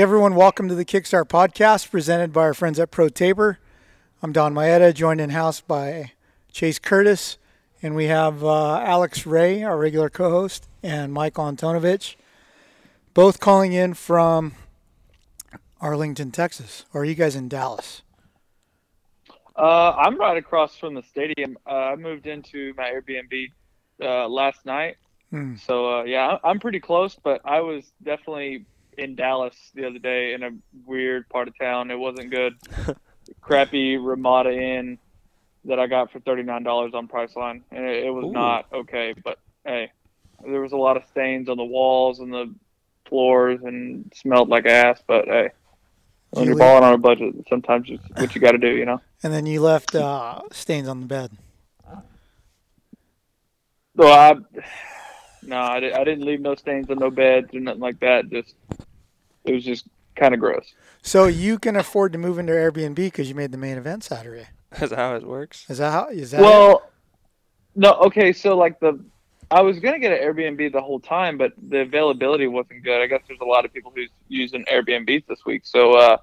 Hey everyone, welcome to the Kickstart podcast presented by our friends at Pro ProTaper. I'm Don Maeda, joined in house by Chase Curtis, and we have uh, Alex Ray, our regular co-host, and Michael Antonovich, both calling in from Arlington, Texas. Or are you guys in Dallas? Uh, I'm right across from the stadium. Uh, I moved into my Airbnb uh, last night, Hmm. so uh, yeah, I'm pretty close. But I was definitely in Dallas the other day in a weird part of town. It wasn't good. Crappy Ramada Inn that I got for thirty nine dollars on Priceline, and it, it was Ooh. not okay. But hey, there was a lot of stains on the walls and the floors, and smelled like ass. But hey, when you're Julie? balling on a budget, sometimes it's what you got to do, you know. And then you left uh, stains on the bed. Well, I no, I, I didn't leave no stains on no beds or nothing like that. Just it was just kind of gross. So you can afford to move into Airbnb because you made the main event Saturday. That's how it works. Is that how? Is that? it? Well, no, okay, so like the I was gonna get an Airbnb the whole time, but the availability wasn't good. I guess there's a lot of people who's using Airbnbs this week, so uh,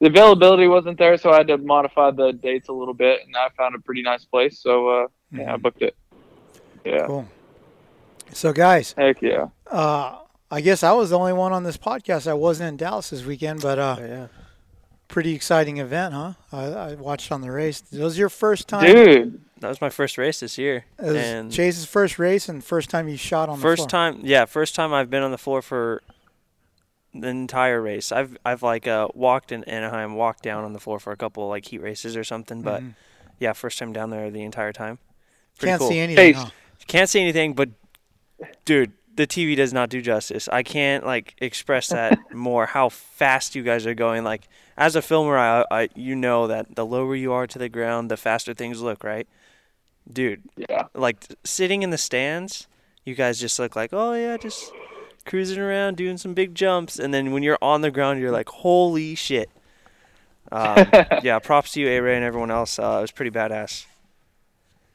the availability wasn't there. So I had to modify the dates a little bit, and I found a pretty nice place. So uh, yeah, I booked it. Yeah, Cool. So guys, heck yeah. uh, I guess I was the only one on this podcast. I wasn't in Dallas this weekend, but uh, Oh, yeah. pretty exciting event, huh? I, I watched on the race. It was your first time. Dude, That was my first race this year. It was and Chase's first race and first time you shot on the first time, yeah, first time I've been on the floor for the entire race. I've I've like uh, walked in Anaheim, walked down on the floor for a couple like heat races or something, but Mhm. yeah, first time down there the entire time. Pretty Can't cool. see anything. Chase. huh? Can't see anything, but dude, the TV does not do justice. I can't like express that more. How fast you guys are going. Like as a filmer, I, I you know that the lower you are to the ground, the faster things look, right? Dude, yeah. like sitting in the stands, you guys just look like, oh yeah, just cruising around, doing some big jumps, and then when you're on the ground, you're like, holy shit. Um, yeah, props to you, A Ray, and everyone else. Uh, it was pretty badass.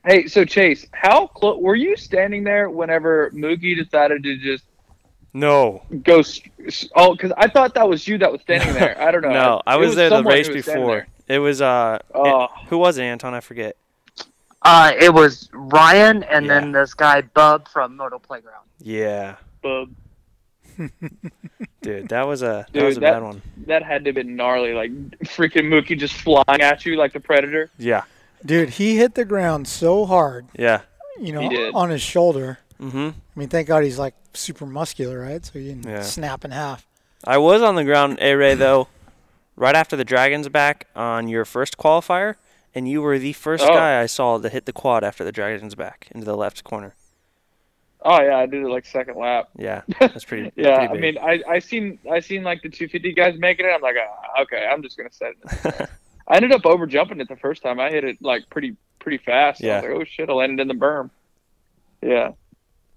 Hey, so Chase, how close were you standing there whenever Mookie decided to just No, go? s- s- Oh, because I thought that was you that was standing there. I don't know. no, I It was, there the race was standing before. It was uh, Oh. who was it, Anton? I forget. Uh, it was Ryan and Yeah. then this guy Bub from Moto Playground. Yeah, there. Bub. dude, that was a that Dude, was a that- bad one. That had to have been gnarly. Like freaking Mookie just flying at you like the Predator. Yeah, Dude, he hit the ground so hard, yeah. you know, on his shoulder. Mm-hmm. I mean, thank God he's like super muscular, right? So you can Yeah. snap in half. I was on the ground, A Ray, though, right after the Dragons back on your first qualifier, and you were the first Oh. guy I saw to hit the quad after the Dragons back into the left corner. Oh yeah, I did it like second lap. Yeah, that's pretty. Yeah, pretty I mean, I I seen I seen like the 250 guys making it. I'm like, ah, okay, I'm just gonna set it. I ended up over jumping it the first time. I hit it like pretty pretty fast. I Yeah. was like, oh shit, I landed in the berm. Yeah,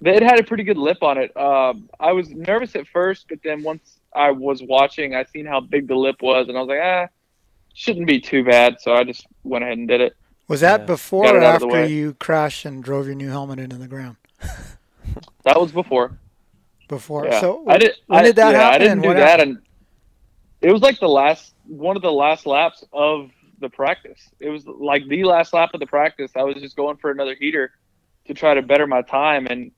it had a pretty good lip on it. Um, I was nervous at first, but then once I was watching, I seen how big the lip was, and I was like, ah, shouldn't be too bad. So I just went ahead and did it. Was that Yeah. before or it out of the after you crashed and drove your new helmet into the ground? That was before. Before. Yeah. So I did. when I, did that yeah, happen I didn't do what that, happened? It was like the last one of the last laps of the practice. It was like the last lap of the practice. I was just going for another heater to try to better my time, and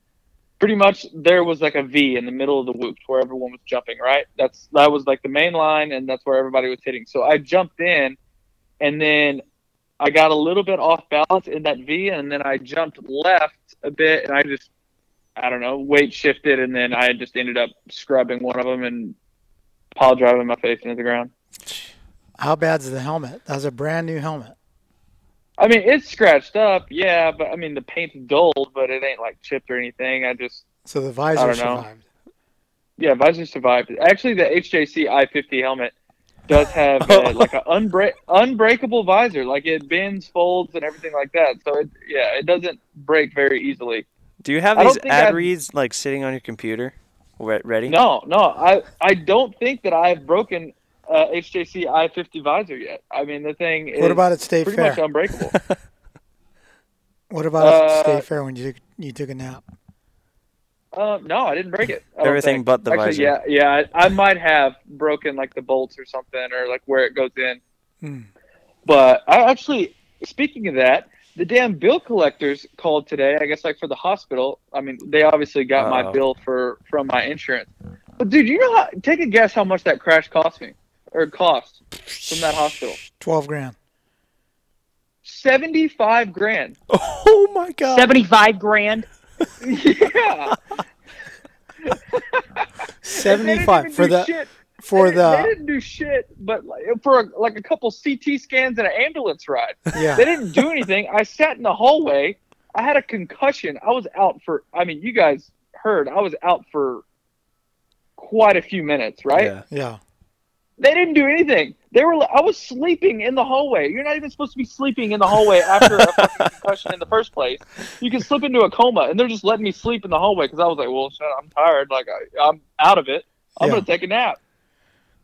pretty much there was like a V in the middle of the whoops where everyone was jumping. Right, that's that was like the main line, and that's where everybody was hitting. So I jumped in, and then I got a little bit off balance in that V, and then I jumped left a bit, and I just I don't know, weight shifted, and then I just ended up scrubbing one of them and pile driving my face into the ground. How bad's the helmet? That's a brand new helmet. I mean, it's scratched up, yeah, but I mean, the paint's dulled, but it ain't like chipped or anything. I just, So the visor I don't know. survived. Yeah, visor survived. Actually, the HJC I-50 helmet does have uh, like an unbreak unbreakable visor. Like it bends, folds, and everything like that. So it yeah, it doesn't break very easily. Do you have I these ad I've- reads like sitting on your computer, re- ready? No, no, I I don't think that I've broken uh, HJC I-50 visor yet. I mean, the thing is What about at State pretty Fair? much unbreakable. What about at Uh, State Fair when you took, you took a nap? Uh, no, I didn't break it. Everything think. but the Actually, visor. Yeah, yeah, I, I might have broken like the bolts or something, or like where it goes in. Hmm. But I actually, speaking of that, the damn bill collectors called today. I guess like for the hospital. I mean, they obviously got my Uh-oh. bill for from my insurance. But dude, you know how? Take a guess how much that crash cost me, or cost from that hospital. Twelve grand. Seventy-five grand. Oh my god. Seventy-five grand. yeah. Seventy-five for the shit. For they, They didn't do shit, but like, for a, like a couple CT scans and an ambulance ride. yeah. They didn't do anything. I sat in the hallway. I had a concussion. I was out for. I mean, you guys heard. I was out for quite a few minutes, right? Yeah. Yeah. They didn't do anything. They were. I was sleeping in the hallway. You're not even supposed to be sleeping in the hallway after a fucking concussion in the first place. You can slip into a coma, and they're just letting me sleep in the hallway because I was like, "Well, shit, I'm tired. Like, I, I'm out of it. I'm Yeah. gonna take a nap."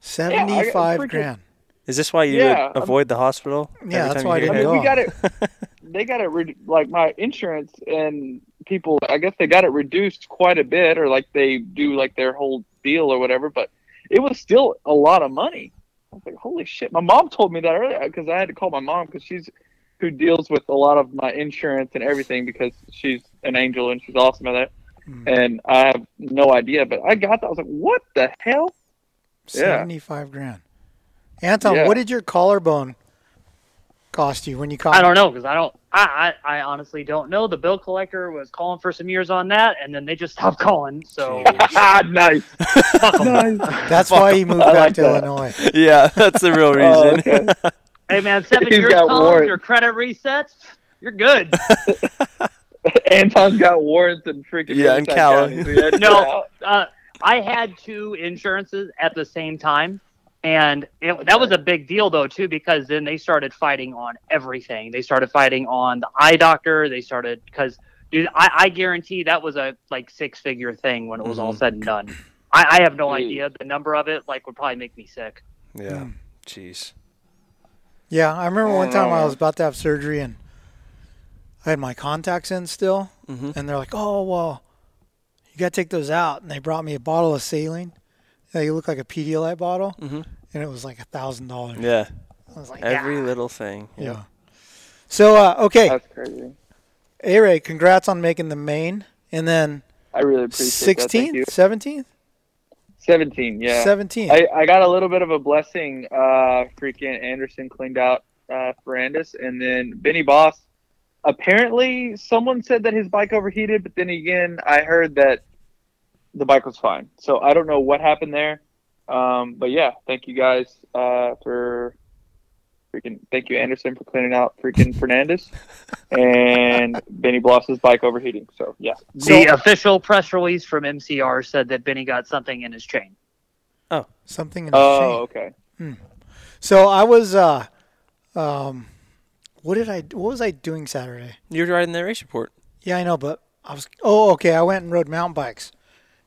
Seventy-five freaking- grand. Is this why you Yeah, avoid the hospital? Yeah, every that's time why I you I didn't mean, go. it? we got it. They got it. Re- like my insurance and people. I guess they got it reduced quite a bit, or like they do like their whole deal or whatever. But it was still a lot of money. I was like, holy shit! My mom told me that earlier because I had to call my mom because she's who deals with a lot of my insurance and everything because she's an angel and she's awesome at it. Hmm. And I have no idea, but I got that. I was like, what the hell? Yeah. Seventy-five grand. Anton, Yeah. what did your collarbone cost you when you caught? I don't know because I don't. I, I I honestly don't know. The bill collector was calling for some years on that, and then they just stopped calling. So ah, nice. fuck 'em. That's why he moved I back like to that. Illinois. yeah, that's the real Oh, reason. okay. Hey man, seven He's years got calling, your credit resets. You're good. Anton's got warrants and freaking Yeah, and Riverside Cali. County, so he had to No. uh, I had two insurances at the same time, and it, that was a big deal though too because then they started fighting on everything. They started fighting on the eye doctor. They started because dude, I, I guarantee that was a like six figure thing when it was all Mhm. said and done. I, I have no Jeez. idea the number of it. Like would probably make me sick. yeah. Jeez. Yeah, I remember one time I Oh. was about to have surgery and I had my contacts in still, hmm and they're like, "Oh well, you got to take those out." And they brought me a bottle of saline. They look like a Pedialyte bottle, Mhm. and it was like a thousand dollars. Yeah. I was like, Every yeah. little thing. yeah. So uh, okay, That's crazy. A Ray, congrats on making the main, and then I really appreciate that. Sixteenth, seventeenth, 17, yeah. seventeenth. I, I got a little bit of a blessing. Uh, freaking Anderson cleaned out uh, Ferrandis, and then Benny Bloss. Apparently, someone said that his bike overheated, but then again, I heard that the bike was fine. So I don't know what happened there. Um, but yeah, thank you guys uh, for freaking. Thank you, Anderson, for cleaning out freaking Fernandez and Benny Bloss's bike overheating. So yeah, the official press release from MCR said that Benny got something in his chain. Oh, something in the oh chain. Oh, okay. So I was, uh, um, what did I? What was I doing Saturday? You were riding the race report. Yeah, I know, but I was. Oh, okay. I went and rode mountain bikes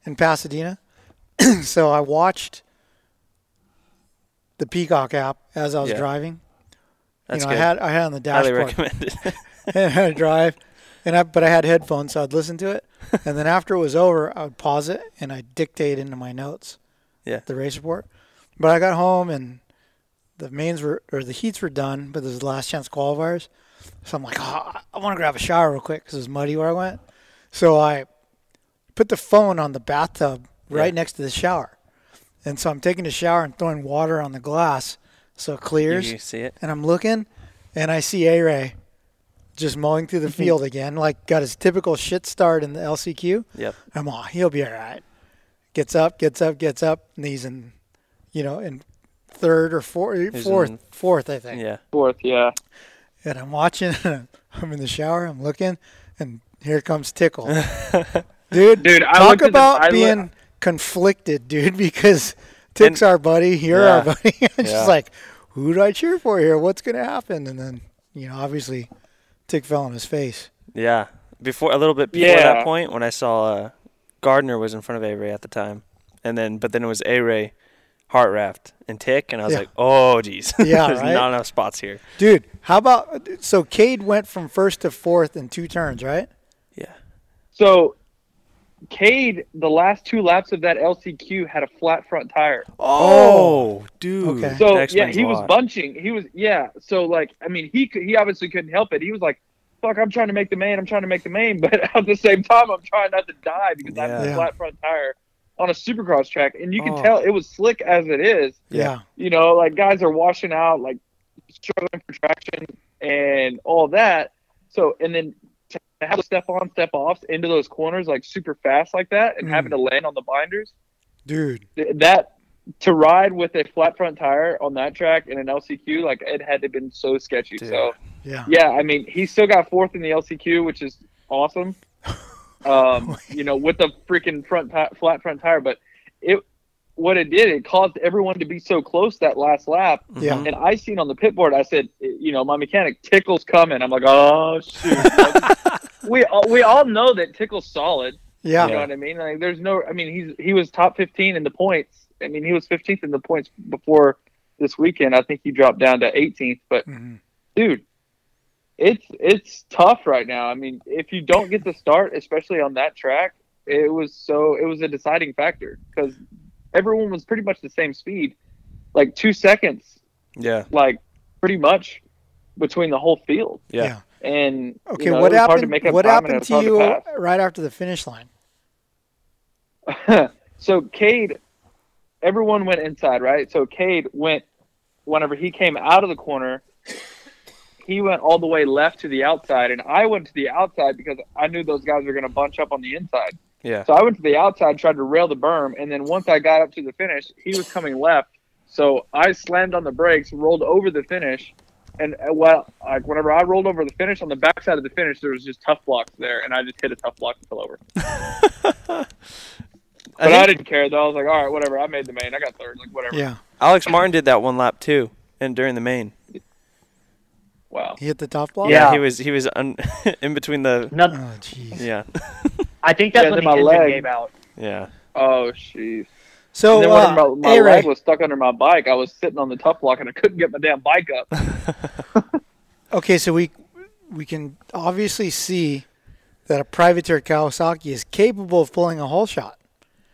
in Pasadena. so I watched the Peacock app as I was Yeah. driving. That's you know, good. I had I had it on the Highly dashboard recommended. and I had to drive, and I but I had headphones, so I'd listen to it, and then after it was over, I would pause it and I'd dictate into my notes. Yeah. The race report, but I got home and the mains were or the heats were done, but this is the last chance qualifiers. So I'm like, oh, I want to grab a shower real quick because it was muddy where I went. So I put the phone on the bathtub right Yeah. next to the shower, and so I'm taking a shower and throwing water on the glass so it clears you see it? and I'm looking, and I see A Ray just mowing through the Mm-hmm. field again, like got his typical shit start in the LCQ. Yep. I'm all, he'll be all right. Gets up, gets up, gets up, knees and you know, in third or fourth, He's fourth, in- fourth, I think. Yeah. Fourth, yeah. And I'm watching, I'm in the shower, I'm looking, and here comes Tickle. Dude, Dude, I talk looked at the- about I look- being conflicted, dude, because Tick's our buddy, you're our Yeah. buddy. and Yeah. she's like, who do I cheer for here? What's going to happen? And then, you know, obviously, Tick fell on his face. Yeah, before a little bit before Yeah. that point when I saw uh, Gardner was in front of A Ray at the time, and then but then it was A Ray, Heart Raft, and Tick, and I was Yeah. like, oh geez, Yeah, there's right? not enough spots here. Dude, how about so Cade went from first to fourth in two turns, right? Yeah, So, Cade, the last two laps of that LCQ had a flat front tire. Oh, oh dude. Okay. So yeah, he was bunching. He was yeah. So like, I mean, he could, he obviously couldn't help it. He was like, "Fuck, I'm trying to make the main. I'm trying to make the main," but at the same time, I'm trying not to die because I have Yeah. a flat front tire on a supercross track, and you can Oh. tell it was slick as it is. Yeah. You know, like guys are washing out, like struggling for traction and all that. So and then to have to step on, step off into those corners like super fast like that, and Mm. having to land on the binders Dude. that to ride with a flat front tire on that track in an LCQ, like it had to been so sketchy. Dude. So Yeah. yeah, I mean, he still got fourth in the LCQ, which is awesome. Um, you know, with the freaking front ti- flat front tire, but it what it did, it caused everyone to be so close that last lap. Yeah. Mhm. And I seen on the pit board, I said, you know, my mechanic tickles coming. I'm like, oh shoot. we all, we all know that tickle's solid. Yeah. You know what I mean? Like, there's no. I mean, he's he was top 15 in the points. I mean, he was 15th in the points before this weekend. I think he dropped down to 18th. But Mhm. dude, it's it's tough right now. I mean, if you don't get the start, especially on that track, it was so it was a deciding factor because everyone was pretty much the same speed, like two seconds, Yeah, like pretty much between the whole field. yeah. And Okay, you know, what it hard to happened? make up What time and it happened to you pass. right after the finish line? so Cade, everyone went inside, right? So Cade went whenever he came out of the corner, he went all the way left to the outside, and I went to the outside because I knew those guys were going to bunch up on the inside. Yeah. So I went to the outside, tried to rail the berm, and then once I got up to the finish, he was coming left. So I slammed on the brakes, rolled over the finish, and uh, well, like whenever I rolled over the finish on the backside of the finish, there was just tough blocks there, and I just hit a tough block and fell over. But I, think didn't care though. I was like, all right, whatever. I made the main. I got third. Like whatever. Yeah. Alex Martin did that one lap too, and during the main. Wow. He hit the top block? Yeah. he was he was un- in between the No, Oh, jeez. yeah I think that's Yeah, when then the my engine leg. gave out. yeah. Oh jeez. So, and then uh, when my, my A-Ray, leg was stuck under my bike, I was sitting on the top block and I couldn't get my damn bike up. okay, so we we can obviously see that a privateer Kawasaki is capable of pulling a whole shot.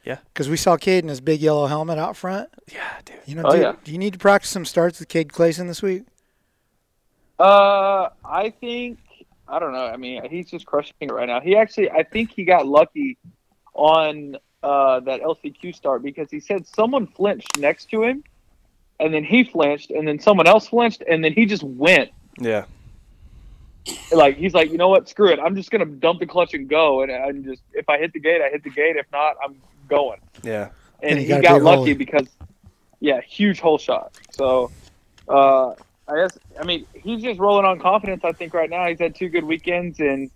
Yeah. Because we saw Cade in his big yellow helmet out front. Yeah, dude. You know, Oh, do, yeah. do you need to practice some starts with Cade Clason this week? Uh, I think I don't know. I mean, he's just crushing it right now. He actually, I think he got lucky on uh, that LCQ start because he said someone flinched next to him, and then he flinched, and then someone else flinched, and then he just went. Yeah, Like he's like, you know what? Screw it. I'm just gonna dump the clutch and go, and I'm just if I hit the gate, I hit the gate. If not, I'm going. yeah. and And he he, got got lucky hole. because, yeah, huge hole shot. So, uh, I guess I mean he's just rolling on confidence. I think right now he's had two good weekends, and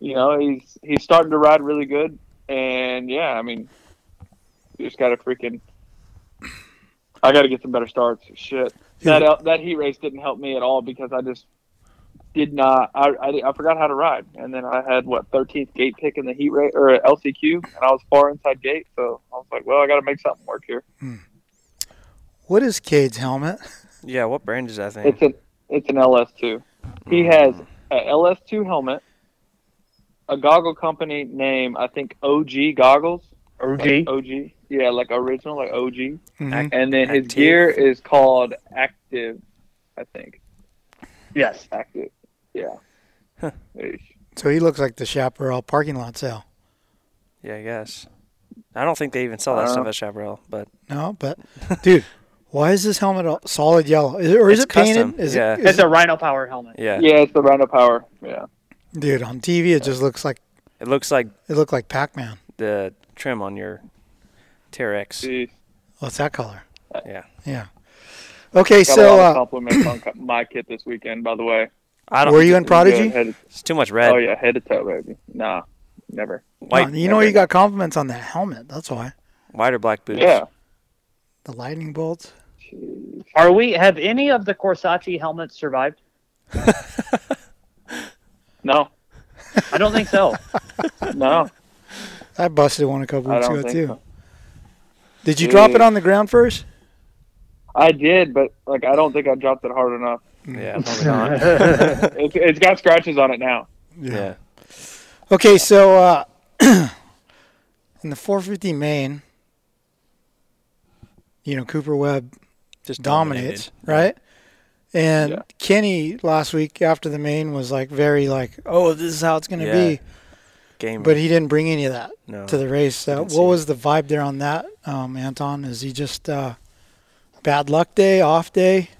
you know he's he's starting to ride really good. And yeah, I mean, you just got to freaking. I got to get some better starts. Shit, that that heat race didn't help me at all because I just did not. I, I, I forgot how to ride, and then I had what 13th gate pick in the heat race or LCQ, and I was far inside gate, so I was like, well, I got to make something work here. Hmm. What is Cade's helmet? Yeah, what brand is that thing? It's an it's an LS2. He has a LS2 helmet, a goggle company name I think OG goggles. OG. OG, yeah, like original, like OG. Mhm. And then his Active. gear is called Active, I think. Yes. Active, yeah. Eesh. So he looks like the Chaparral parking lot sale. yeah, I guess. I don't think they even sell that Uh, stuff at Chaparral, but No, but dude, why is this helmet all solid yellow? Is it, or is It's it painted? Is yeah. it, is It's a Rhino Power helmet. yeah, Yeah, it's the Rhino Power. Yeah. dude on TV it just looks like it looks like it looked like Pac-Man. the trim on your T-Rex. What's that color? Yeah, Yeah. Okay, Got a so lot of uh, compliments on my kit this weekend, by the way. I don't. were you in Prodigy? Head to- It's too much red. oh yeah, head to toe, baby. Nah, never. White. you know you got compliments on that helmet. That's why. White or black boots? Yeah. The lightning bolts. Are we? Have any of the Corsace helmets survived? No. I don't think so. No. I busted one a couple weeks ago too. so. Did you drop it on the ground first? I did, but like I don't think I dropped it hard enough. Yeah, probably not. It's it's got scratches on it now. yeah. Okay, so uh, in the 450 main, you know Cooper Webb Just dominates, dominated. right? And Yeah. Kenny last week after the main was like very like, oh, this is how it's going to Yeah. be, Game. but he didn't bring any of that no. to the race. Uh, didn't what see was the vibe there on that, um, Anton? Is he just uh, bad luck day, off day?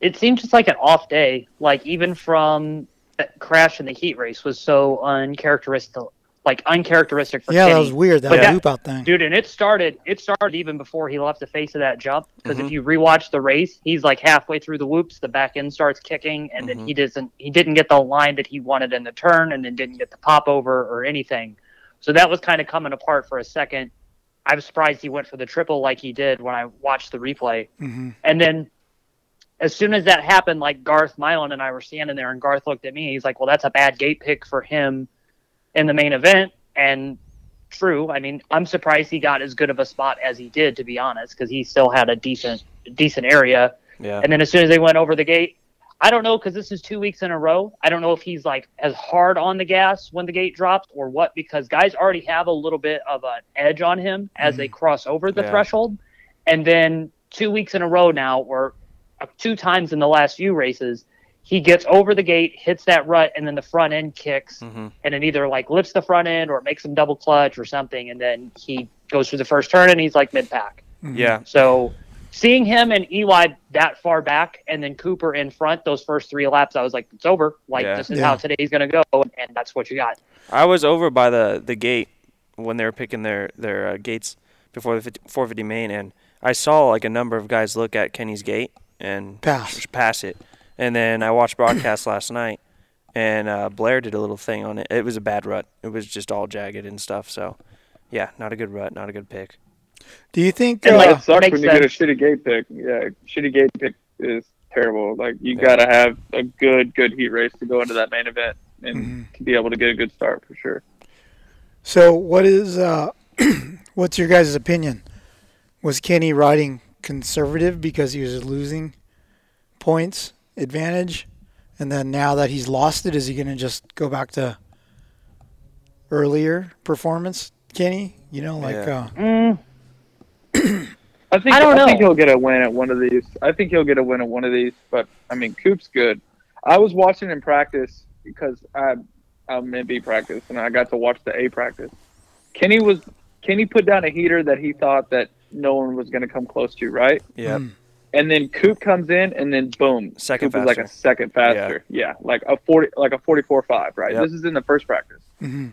it seemed just like an off day. Like even from that crash in the heat race was so uncharacteristic, like uncharacteristic for yeah, Kenny. that was weird. That But that- loop out thing. Dude, and it started. It started even before he left the face of that jump. Because Mhm. if you rewatch the race, he's like halfway through the whoops, the back end starts kicking, and Mhm. then he doesn't. He didn't get the line that he wanted in the turn, and then didn't get the pop over or anything. So that was kind of coming apart for a second. I was surprised he went for the triple like he did when I watched the replay. hmm And then as soon as that happened, like Garth Milan and I were standing there, and Garth looked at me. He's like, "Well, that's a bad gate pick for him in the main event." And true, I mean, I'm surprised he got as good of a spot as he did, to be honest, because he still had a decent decent area. Yeah. And then as soon as they went over the gate, I don't know because this is two weeks in a row. I don't know if he's like as hard on the gas when the gate drops or what, because guys already have a little bit of an edge on him as they mm-hmm. cross over the Yeah. threshold. And then two weeks in a row now, or two times in the last few races, he gets over the gate, hits that rut, and then the front end kicks, hmm and it either like lifts the front end or makes him double clutch or something, and then he goes through the first turn and he's like mid pack. Yeah. So seeing him and Eli that far back and then Cooper in front those first three laps, I was like, it's over. Like Yeah. this is Yeah. how today's gonna go, and that's what you got. I was over by the, the gate when they were picking their their uh, gates before the 50, 450 main, and I saw like a number of guys look at Kenny's gate and Pass. pass it. And then I watched broadcast last night, and uh, Blair did a little thing on it. It was a bad rut. It was just all jagged and stuff. So, yeah, not a good rut, not a good pick. Do you think? Uh, like, it sucks makes when you get a shitty gate pick. Yeah, shitty gate pick is terrible. Like you Yeah. gotta have a good, good heat race to go into that main event and Mhm. to be able to get a good start for sure. So, what is uh, what's your guys' opinion? Was Kenny riding conservative because he was losing points advantage, and then now that he's lost it, is he going to just go back to earlier performance, Kenny? You know, like Yeah. uh, Mm, I think I don't know. think he'll get a win at one of these. I think he'll get a win at one of these. But I mean, Coop's good. I was watching him practice because I I'm in B practice and I got to watch the A practice. Kenny was Kenny put down a heater that he thought that no one was going to come close to, right? Yeah. mm, And then Coop comes in, and then boom, Second Coop is like a second faster. Yeah, like a forty, like a forty-four five, right? Yep. This is in the first practice, mhm.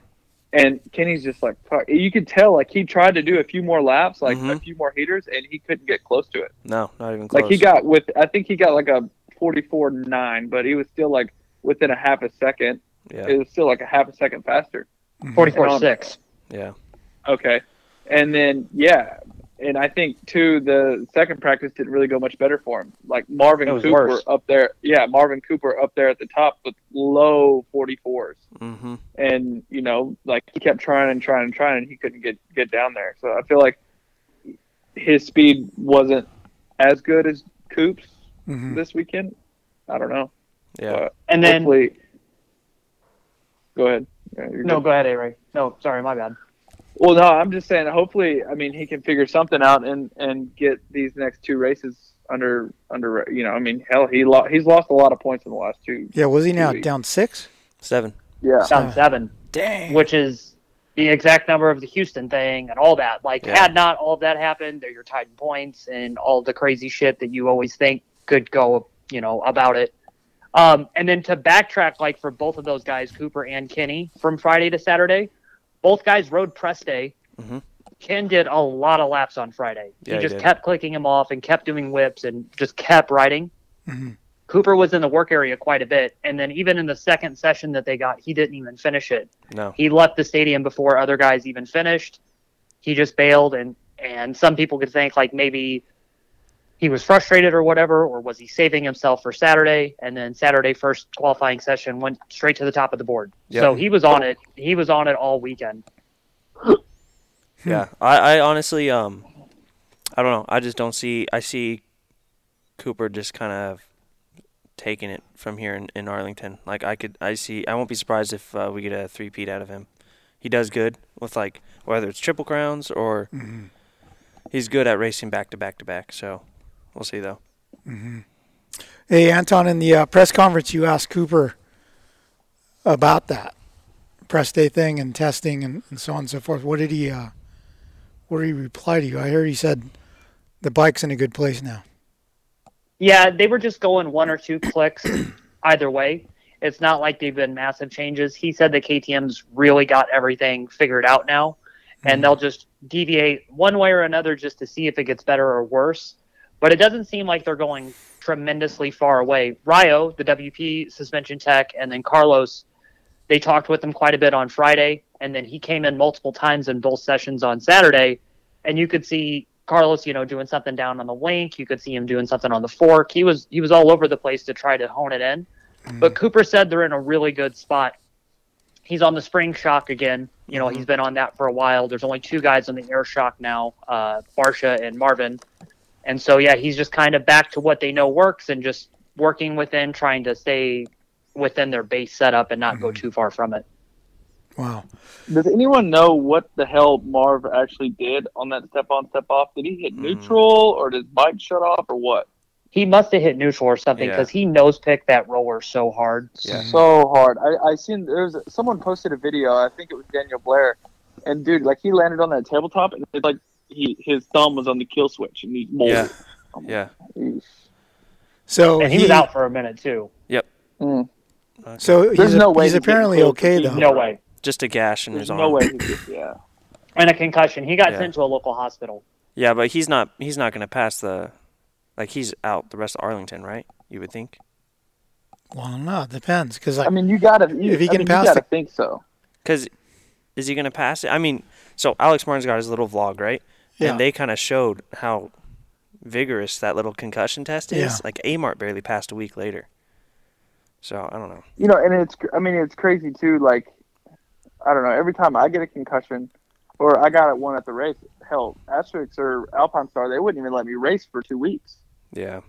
and Kenny's just like, fuck. You could tell, like he tried to do a few more laps, like a Mhm. few more heaters, and he couldn't get close to it. No, not even close. Like he got with, I think he got like a forty-four nine, but he was still like within a half a second. yeah, It was still like a half a second faster. forty four Um, six. yeah, Okay. And then yeah, and I think too the second practice didn't really go much better for him. Like Marvin Cooper worse. up there, yeah, Marvin Cooper up there at the top with low 44s, mm-hmm. and you know, like he kept trying and trying and trying, and he couldn't get get down there. So I feel like his speed wasn't as good as Coop's Mhm. this weekend. I don't know. yeah. But And then hopefully, go ahead. Yeah, no, good. go ahead, A Ray. No, sorry, my bad. Well, no, I'm just saying. Hopefully, I mean, he can figure something out and and get these next two races under under. You know, I mean, hell, he lo- he's lost a lot of points in the last two. Yeah, was he now weeks. down six? Seven. Yeah, Down seven. Dang. which is the exact number of the Houston thing and all that. Like, Yeah. had not all of that happened, they're your tied in points and all the crazy shit that you always think could go, you know, about it. Um, and then to backtrack, like for both of those guys, Cooper and Kenny, from Friday to Saturday, both guys rode press day. Mhm. Ken did a lot of laps on Friday. Yeah, he he just did. kept clicking him off and kept doing whips and just kept riding. Mhm. Cooper was in the work area quite a bit, and then even in the second session that they got, he didn't even finish it. No. He left the stadium before other guys even finished. he just bailed, and and some people could think like maybe he was frustrated or whatever, or was he saving himself for Saturday? And then Saturday first qualifying session went straight to the top of the board. Yep. So he was on it. He was on it all weekend. Yeah, I, I honestly, um, I don't know. I just don't see. I see Cooper just kind of taking it from here in, in Arlington. Like I could, I see. I won't be surprised if uh, we get a three peat out of him. He does good with like whether it's triple crowns or he's good at racing back to back to back. So we'll see though. Hey, Anton, in the uh, press conference, you asked Cooper about that press day thing and testing and, and so on and so forth. What did he? Uh, what did he reply to you? I heard he said the bike's in a good place now. Yeah, they were just going one or two clicks either way. It's not like they've been massive changes. He said the KTM's really got everything figured out now, and they'll just deviate one way or another just to see if it gets better or worse. But it doesn't seem like they're going tremendously far away. Rio, the WP suspension tech, and then Carlos, they talked with him quite a bit on Friday, and then he came in multiple times in both sessions on Saturday, and you could see Carlos, you know, doing something down on the link. You could see him doing something on the fork. He was he was all over the place to try to hone it in. But Cooper said they're in a really good spot. He's on the spring shock again. You know, he's been on that for a while. There's only two guys on the air shock now, uh, Barcia and Marvin. And so, yeah, he's just kind of back to what they know works and just working within, trying to stay within their base setup and not go too far from it. Wow. Does anyone know what the hell Marv actually did on that step on, step off? Did he hit Mm. neutral or did his bike shut off or what? He must have hit neutral or something Yeah. because he nose picked that roller so hard. Yeah. So hard. I, I seen there's someone posted a video. I think it was Daniel Blair, and dude, like he landed on that tabletop and it's like he his thumb was on the kill switch and he molded. Yeah. I'm Yeah. So And he, was out for a minute too. Mm. So There's he's, no way he's he's apparently okay He's though. No way. Just a gash in There's his arm. no way. He could, yeah. And a concussion. He got Yeah. sent to a local hospital. Yeah, but he's not. He's not going to pass the. Like he's out the rest of Arlington, right? You would think. Well, no, it depends because like I mean, you gotta. You, If he I can mean, pass you gotta think so. Because is he going to pass it? I mean, so Alex Martin's got his little vlog, right? Yeah. And they kind of showed how vigorous that little concussion test is. Yeah. Like Amart barely passed a week later. So I don't know. You know, and it's. I mean, it's crazy too. Like, I don't know. Every time I get a concussion, or I got one at the race, hell, Asterisk or Alpine Star, they wouldn't even let me race for two weeks. Yeah.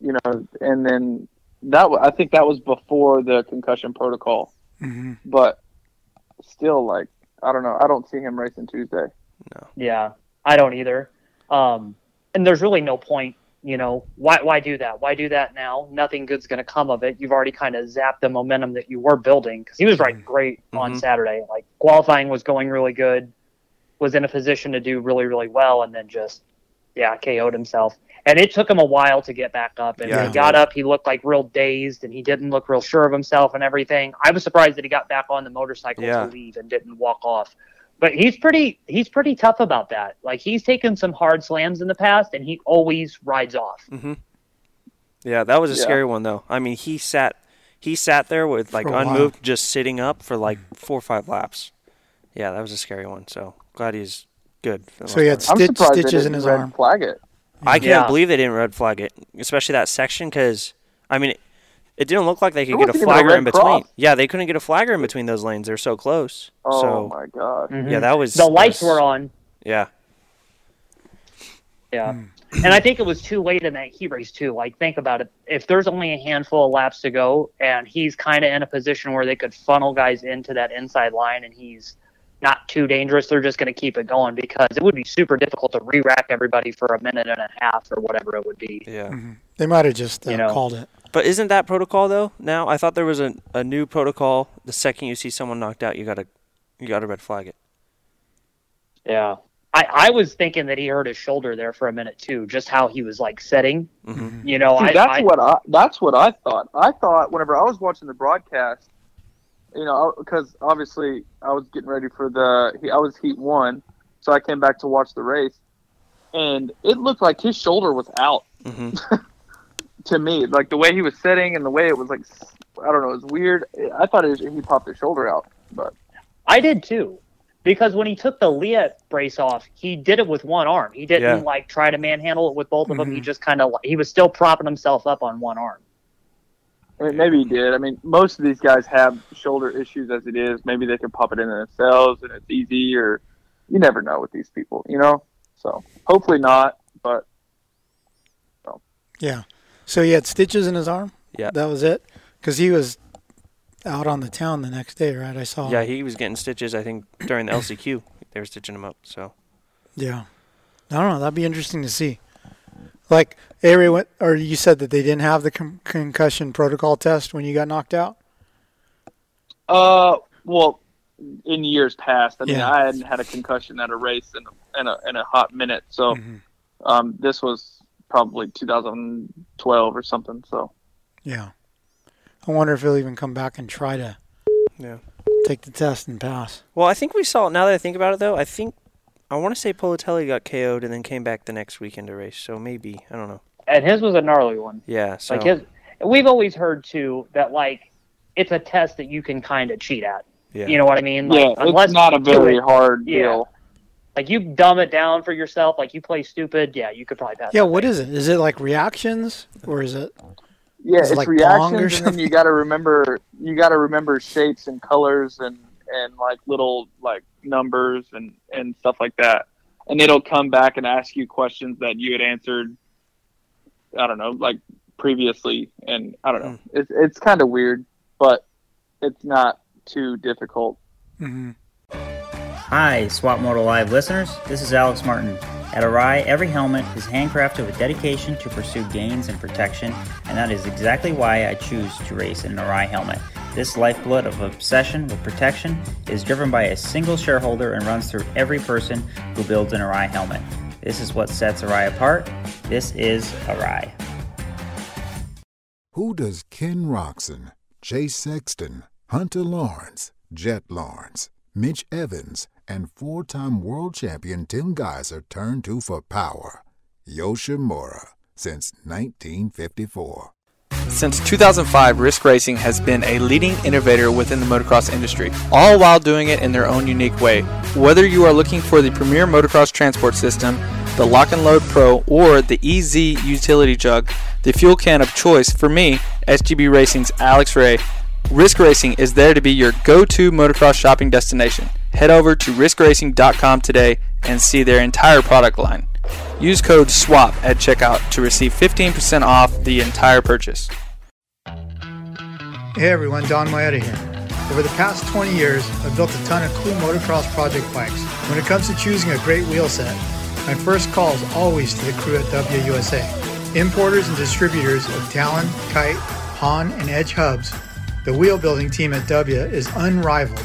You know, and then that I think that was before the concussion protocol. Mhm. But still, like, I don't know. I don't see him racing Tuesday. Yeah, I don't either. Um, and there's really no point, you know, why why do that? Why do that now? Nothing good's going to come of it. You've already kind of zapped the momentum that you were building because he was riding great on Mhm. Saturday. Like qualifying was going really good, was in a position to do really really well, and then just yeah KO'd himself. And it took him a while to get back up. And Yeah, when he got up, he looked like real dazed, and he didn't look real sure of himself and everything. I was surprised that he got back on the motorcycle Yeah. to leave and didn't walk off but he's pretty he's pretty tough about that. Like he's taken some hard slams in the past, and he always rides off. Mm-hmm. Yeah, that was a Yeah. scary one though. I mean, he sat he sat there with like For a while. unmoved, just sitting up for like four or five laps. Yeah, that was a scary one. So glad he's good. So he had most I'm Stitch- surprised stitches they in didn't his red arm. flag it. I can't Yeah. believe they didn't red flag it, especially that section, because I mean, it, it didn't look like they could There get a wasn't even a flagger in between. cross. Yeah, they couldn't get a flagger in between those lanes. They're so close. Oh so my god. yeah, that was the lights was- were on. Yeah, Yeah, Hmm. and I think it was too late in that heat race too. Like think about it: if there's only a handful of laps to go, and he's kind of in a position where they could funnel guys into that inside line, and he's not too dangerous, they're just going to keep it going because it would be super difficult to re-rack everybody for a minute and a half or whatever it would be. yeah. Mhm. they might have just uh, You know. called it. But isn't that protocol though? Now I thought there was a, a new protocol. The second you see someone knocked out, you gotta you gotta red flag it. Yeah. I, I was thinking that he hurt his shoulder there for a minute too, just how he was like setting. hmm You know, See, I, that's I what I that's what I thought. I thought whenever I was watching the broadcast, you know, because obviously I was getting ready for the he- I was heat one, so I came back to watch the race, and it looked like his shoulder was out hmm to me, like the way he was sitting and the way it was like I don't know, it was weird. I thought it was, he popped his shoulder out, but I did too. because when he took the Leatt brace off, he did it with one arm. He didn't Yeah. like try to manhandle it with both of them. He Mhm. just kind of he was still propping himself up on one arm. I mean, maybe he did. I mean, most of these guys have shoulder issues as it is. Maybe they can pop it in themselves and it's easy, or you never know with these people, you know. So hopefully not, but Yeah. So he had stitches in his arm. Yeah. That was it. Because he was out on the town the next day, right? I saw. Yeah, he was getting stitches. I think during the LCQ they were stitching him up. So Yeah. I don't know. That'd be interesting to see. Like, Avery went, or you said that they didn't have the con- concussion protocol test when you got knocked out. uh, well, in years past, I mean, Yeah. I hadn't had a concussion at a race in a, in a, in a hot minute. So Mhm. um, this was probably 2012 or something. So Yeah. I wonder if he'll even come back and try to yeah. take the test and pass. Well, I think we saw. Now that I think about it, though, I think I want to say Politelli got KO'd and then came back the next weekend to race. So maybe I don't know. And his was a gnarly one. Yeah. So Like his, we've always heard too that like it's a test that you can kind of cheat at. yeah. You know what I mean? yeah, Like, unless it's not a very it- hard Yeah. deal. Like you dumb it down for yourself, like you play stupid. Yeah, you could probably pass. Yeah, that what thing. is it? Is it like reactions or is it? Yeah, Is it it's like bong or reactions, and then you got to remember you got to remember shapes and colors and and like little like numbers and and stuff like that. And it'll come back and ask you questions that you had answered. I don't know, like previously, and I don't know. It's it's kind of weird, but it's not too difficult. hmm Hi, Swap Moto Live listeners. This is Alex Martin. At Arai, every helmet is handcrafted with dedication to pursue gains and protection, and that is exactly why I choose to race in an Arai helmet. This lifeblood of obsession with protection is driven by a single shareholder and runs through every person who builds an Arai helmet. This is what sets Arai apart. This is Arai. Who does Ken Roczen, Jay Sexton, Hunter Lawrence, Jett Lawrence, Mitch Evans, and four time world champion Tim Gajser turned to for power? Yoshimura, since 1954. Since 2005, Risk Racing has been a leading innovator within the motocross industry, all while doing it in their own unique way. Whether you are looking for the premier motocross transport system, the Lock and Load Pro, or the EZ utility jug, the fuel can of choice for me, SGB Racing's Alex Ray, Risk Racing is there to be your go to motocross shopping destination. Head over to riskracing.com today and see their entire product line. Use code SWAP at checkout to receive 15% off the entire purchase. Hey everyone, Don Maeda here. Over the past 20 years, I've built a ton of cool motocross project bikes. When it comes to choosing a great wheel set, my first call is always to the crew at WUSA. Importers and distributors of Talon, Kite, Haan, and Edge hubs, the wheel building team at W is unrivaled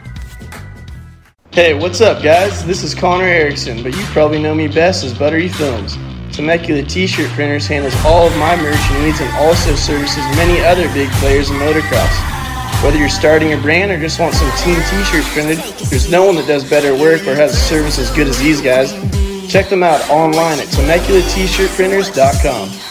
Hey, what's up, guys? This is Connor Erickson, but you probably know me best as Buttery Films. Temecula T-shirt printers handles all of my merch needs and also services many other big players in motocross. Whether you're starting a brand or just want some team T-shirts printed, there's no one that does better work or has a service as good as these guys. Check them out online at TemeculaT-shirtprinters.com.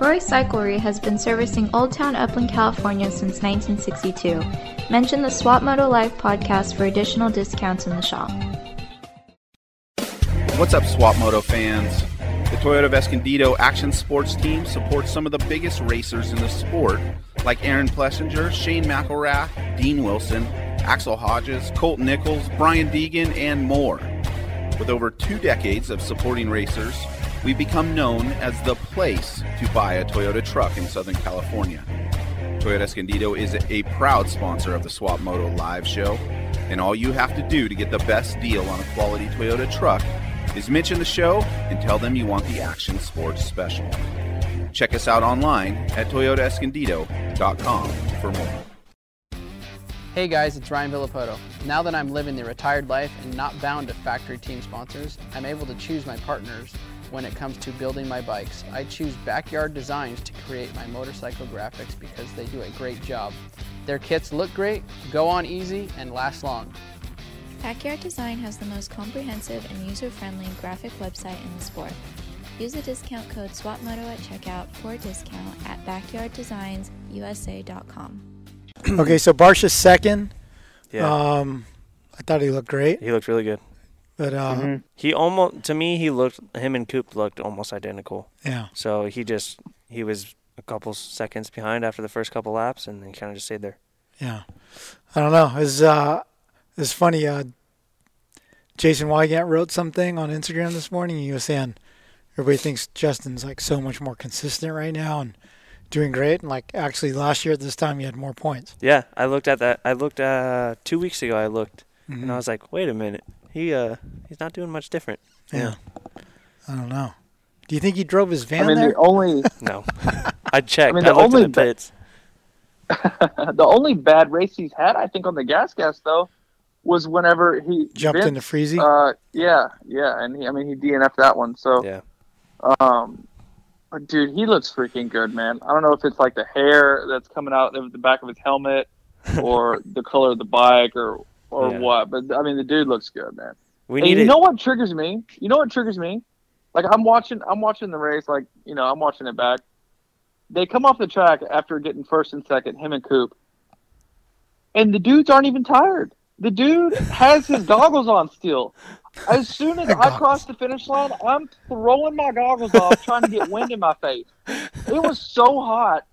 Roy Cyclery has been servicing Old Town Upland, California since 1962. Mention the Swap Moto Live podcast for additional discounts in the shop. What's up, Swap Moto fans? The Toyota Escondido Action Sports team supports some of the biggest racers in the sport, like Aaron Plessinger, Shane McElrath, Dean Wilson, Axell Hodges, Colt Nichols, Brian Deegan, and more. With over two decades of supporting racers, we've become known as the place to buy a Toyota truck in Southern California. Toyota Escondido is a proud sponsor of the Swap Moto live show, and all you have to do to get the best deal on a quality Toyota truck is mention the show and tell them you want the Action Sports Special. Check us out online at toyotaescondido.com for more. Hey guys, it's Ryan Villopoto. Now that I'm living the retired life and not bound to factory team sponsors, I'm able to choose my partners when it comes to building my bikes. I choose Backyard Designs to create my motorcycle graphics because they do a great job. Their kits look great, go on easy, and last long. Backyard Design has the most comprehensive and user-friendly graphic website in the sport. Use the discount code SWAPMOTO at checkout for a discount at backyarddesignsusa.com. okay, so Barcia's second. Yeah. Um, I thought he looked great, He looked really good. But uh, He almost to me he looked him and Coop looked almost identical. Yeah. So he just he was a couple seconds behind after the first couple laps, and he kind of just stayed there. yeah, I don't know. It's uh, it's funny. Uh, Jason Weigandt wrote something on Instagram this morning. He was saying everybody thinks Justin's like so much more consistent right now and doing great. And like actually last year at this time he had more points. Yeah, I looked at that. I looked uh two weeks ago. I looked, and Mhm. I was like, wait a minute, he uh he's not doing much different. Yeah. I don't know. Do you think he drove his van I mean, there? the only No, I checked. I mean, I the looked only in the ba- the only bad race he's had, I think, on the gas gas though, was whenever he Jumped Vince, into Friese? Uh, yeah, yeah, and he, I mean, he DNF'd that one. So, yeah. Um, but dude, he looks freaking good, man. I don't know if it's like the hair that's coming out of the back of his helmet, or the color of the bike, or or Yeah. what. But I mean, the dude looks good, man. We And need you it- know what triggers me? You know what triggers me? Like I'm watching, I'm watching the race. Like you know, I'm watching it back. They come off the track after getting first and second, him and Coop, and the dudes aren't even tired. The dude has his goggles on still. As soon as I cross the finish line, I'm throwing my goggles off, trying to get wind in my face. It was so hot.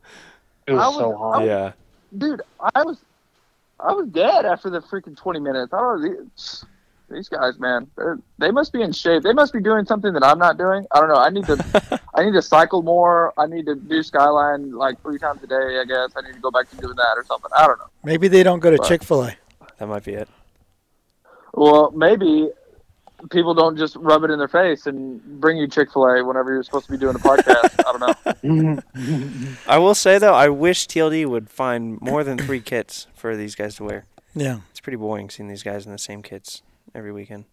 It was was- so hot. I was- Yeah. dude. I was, I was dead after the freaking twenty minutes. I don't know. These, these guys, man, they're, must be in shape. They must be doing something that I'm not doing. I don't know. I need to, I need to cycle more. I need to do skyline like three times a day. I guess I need to go back to doing that or something. I don't know. Maybe they don't go to Chick Fil A. That might be it. Well, maybe people don't just rub it in their face and bring you Chick Fil A whenever you're supposed to be doing a podcast. I don't know. I will say though, I wish TLD would find more than three kits for these guys to wear. Yeah. It's pretty boring seeing these guys in the same kits every weekend.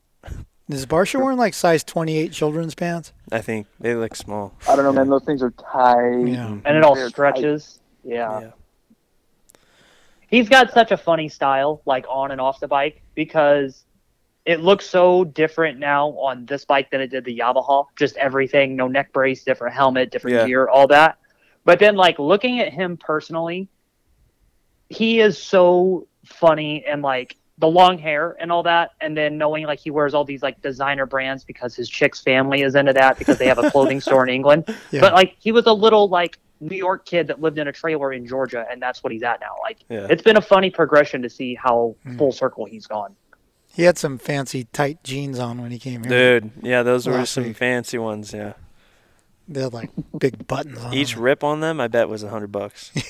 Is Barcia wearing like size 28 children's pants? I think they look small. I don't know, man. Those things are tight. Yeah. and it all They're tight. stretches. Yeah. He's got such a funny style, like on and off the bike, because it looks so different now on this bike than it did the Yamaha. Just everything, no neck brace, different helmet, different Yeah. gear, all that. But then, like looking at him personally, he is so funny and like the long hair and all that, and then knowing like he wears all these like designer brands because his chick's family is into that because they have a clothing store in England. Yeah. But like he was a little like New York kid that lived in a trailer in Georgia, and that's what he's at now. Like Yeah. it's been a funny progression to see how Hmm. full circle he's gone. He had some fancy tight jeans on when he came here. Dude, yeah, those were some week. fancy ones. Yeah, They had like big buttons on each them. rip on them, I bet, was a hundred bucks.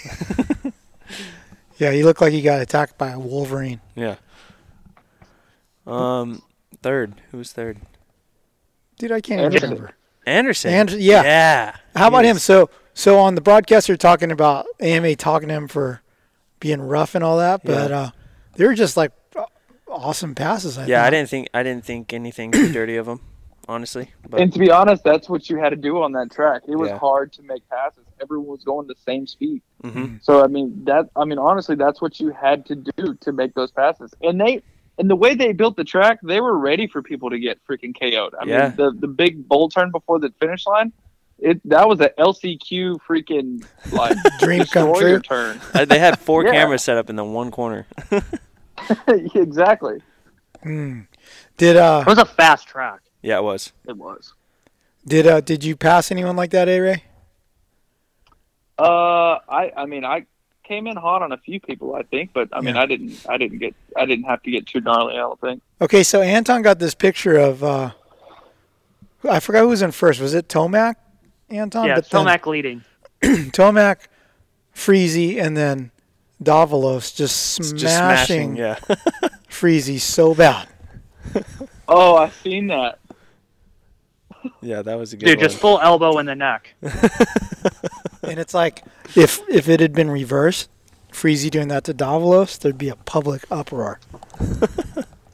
Yeah, he looked like he got attacked by a wolverine. yeah. Um, third. Who's third? Dude, I can't even Anderson. remember. Anderson. Ander- yeah. Yeah. How about He him? So, so on the broadcast, they're talking about AMA talking to him for being rough and all that, but Yeah. uh, they were just like awesome passes. I Yeah, I didn't think I didn't think anything too dirty of him, honestly. But and to be honest, that's what you had to do on that track. It was Yeah. hard to make passes. Everyone was going the same speed. hmm So I mean that I mean honestly, that's what you had to do to make those passes. And they and the way they built the track, they were ready for people to get freaking KO'd. I Yeah. mean, the the big bowl turn before the finish line, it that was a LCQ freaking like Dream come true. turn. Uh, they had four Yeah. cameras set up in the one corner. exactly. Hmm. Did uh It was a fast track. Yeah, it was. It was. did uh did you pass anyone like that, A Ray? Uh, I I mean I came in hot on a few people, I think, but I mean Yeah. I didn't I didn't get I didn't have to get too gnarly. I don't think. Okay, so Anton got this picture of uh I forgot who was in first. Was it Tomac? Anton? yeah, But then- Tomac leading. Tomac, Friese, and then Davalos just Just smashing, smashing, yeah. Friese so bad. Oh, I've seen that. Yeah, that was a good Dude, one. just full elbow in the neck. And it's like if if it had been reversed, Friese doing that to Davalos, there'd be a public uproar.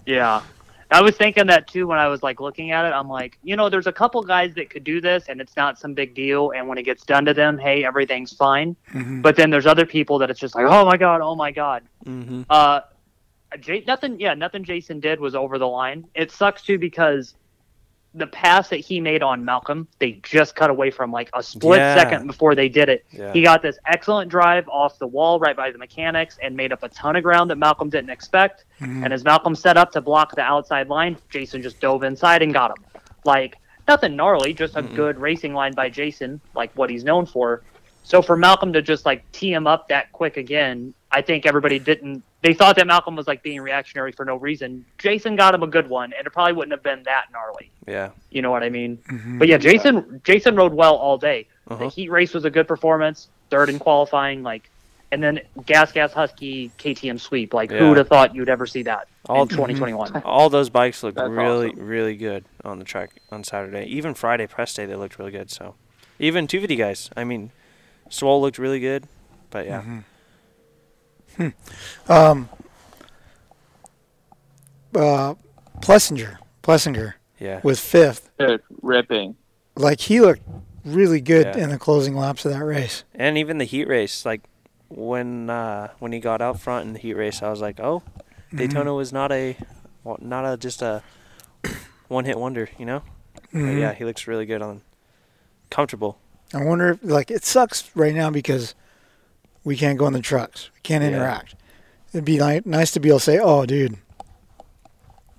Yeah. I was thinking that too when I was like looking at it. I'm like, you know, there's a couple guys that could do this and it's not some big deal. And when it gets done to them, hey, everything's fine. Mhm. But then there's other people that it's just like, oh my God, oh my God. Mm-hmm. Uh, J- nothing, yeah, nothing Jason did was over the line. It sucks too because the pass that he made on Malcolm, they just cut away from like a split Yeah. second before they did it. Yeah. He got this excellent drive off the wall right by the mechanics and made up a ton of ground that Malcolm didn't expect. Mhm. And as Malcolm set up to block the outside line, Jason just dove inside and got him. Like nothing gnarly, just a good racing line by Jason, like what he's known for. So for Malcolm to just like tee him up that quick again, I think everybody didn't. They thought that Malcolm was like being reactionary for no reason. Jason got him a good one, and it probably wouldn't have been that gnarly. Yeah. You know what I mean? Mhm. But yeah, Jason Jason rode well all day. Uh-huh. The heat race was a good performance, third in qualifying, like, and then Gas Gas Husky KTM sweep. Like, Yeah. who would have thought you'd ever see that All in 2021? All those bikes look That's really, really good on the track on Saturday. Even Friday press day, they looked really good. So, even 250 guys. I mean, Swoll looked really good, but yeah, Um uh Plessinger. Plessinger yeah, was fifth. Dude, ripping. Like he looked really good Yeah. in the closing laps of that race. and even the heat race. Like when uh, when he got out front in the heat race, I was like, oh, Daytona was not a well, not a just a one hit wonder, you know. But Mhm. yeah, he looks really good on comfortable. I wonder if like it sucks right now because we can't go in the trucks. We can't Yeah. interact. It'd be ni- nice to be able to say, "Oh, dude,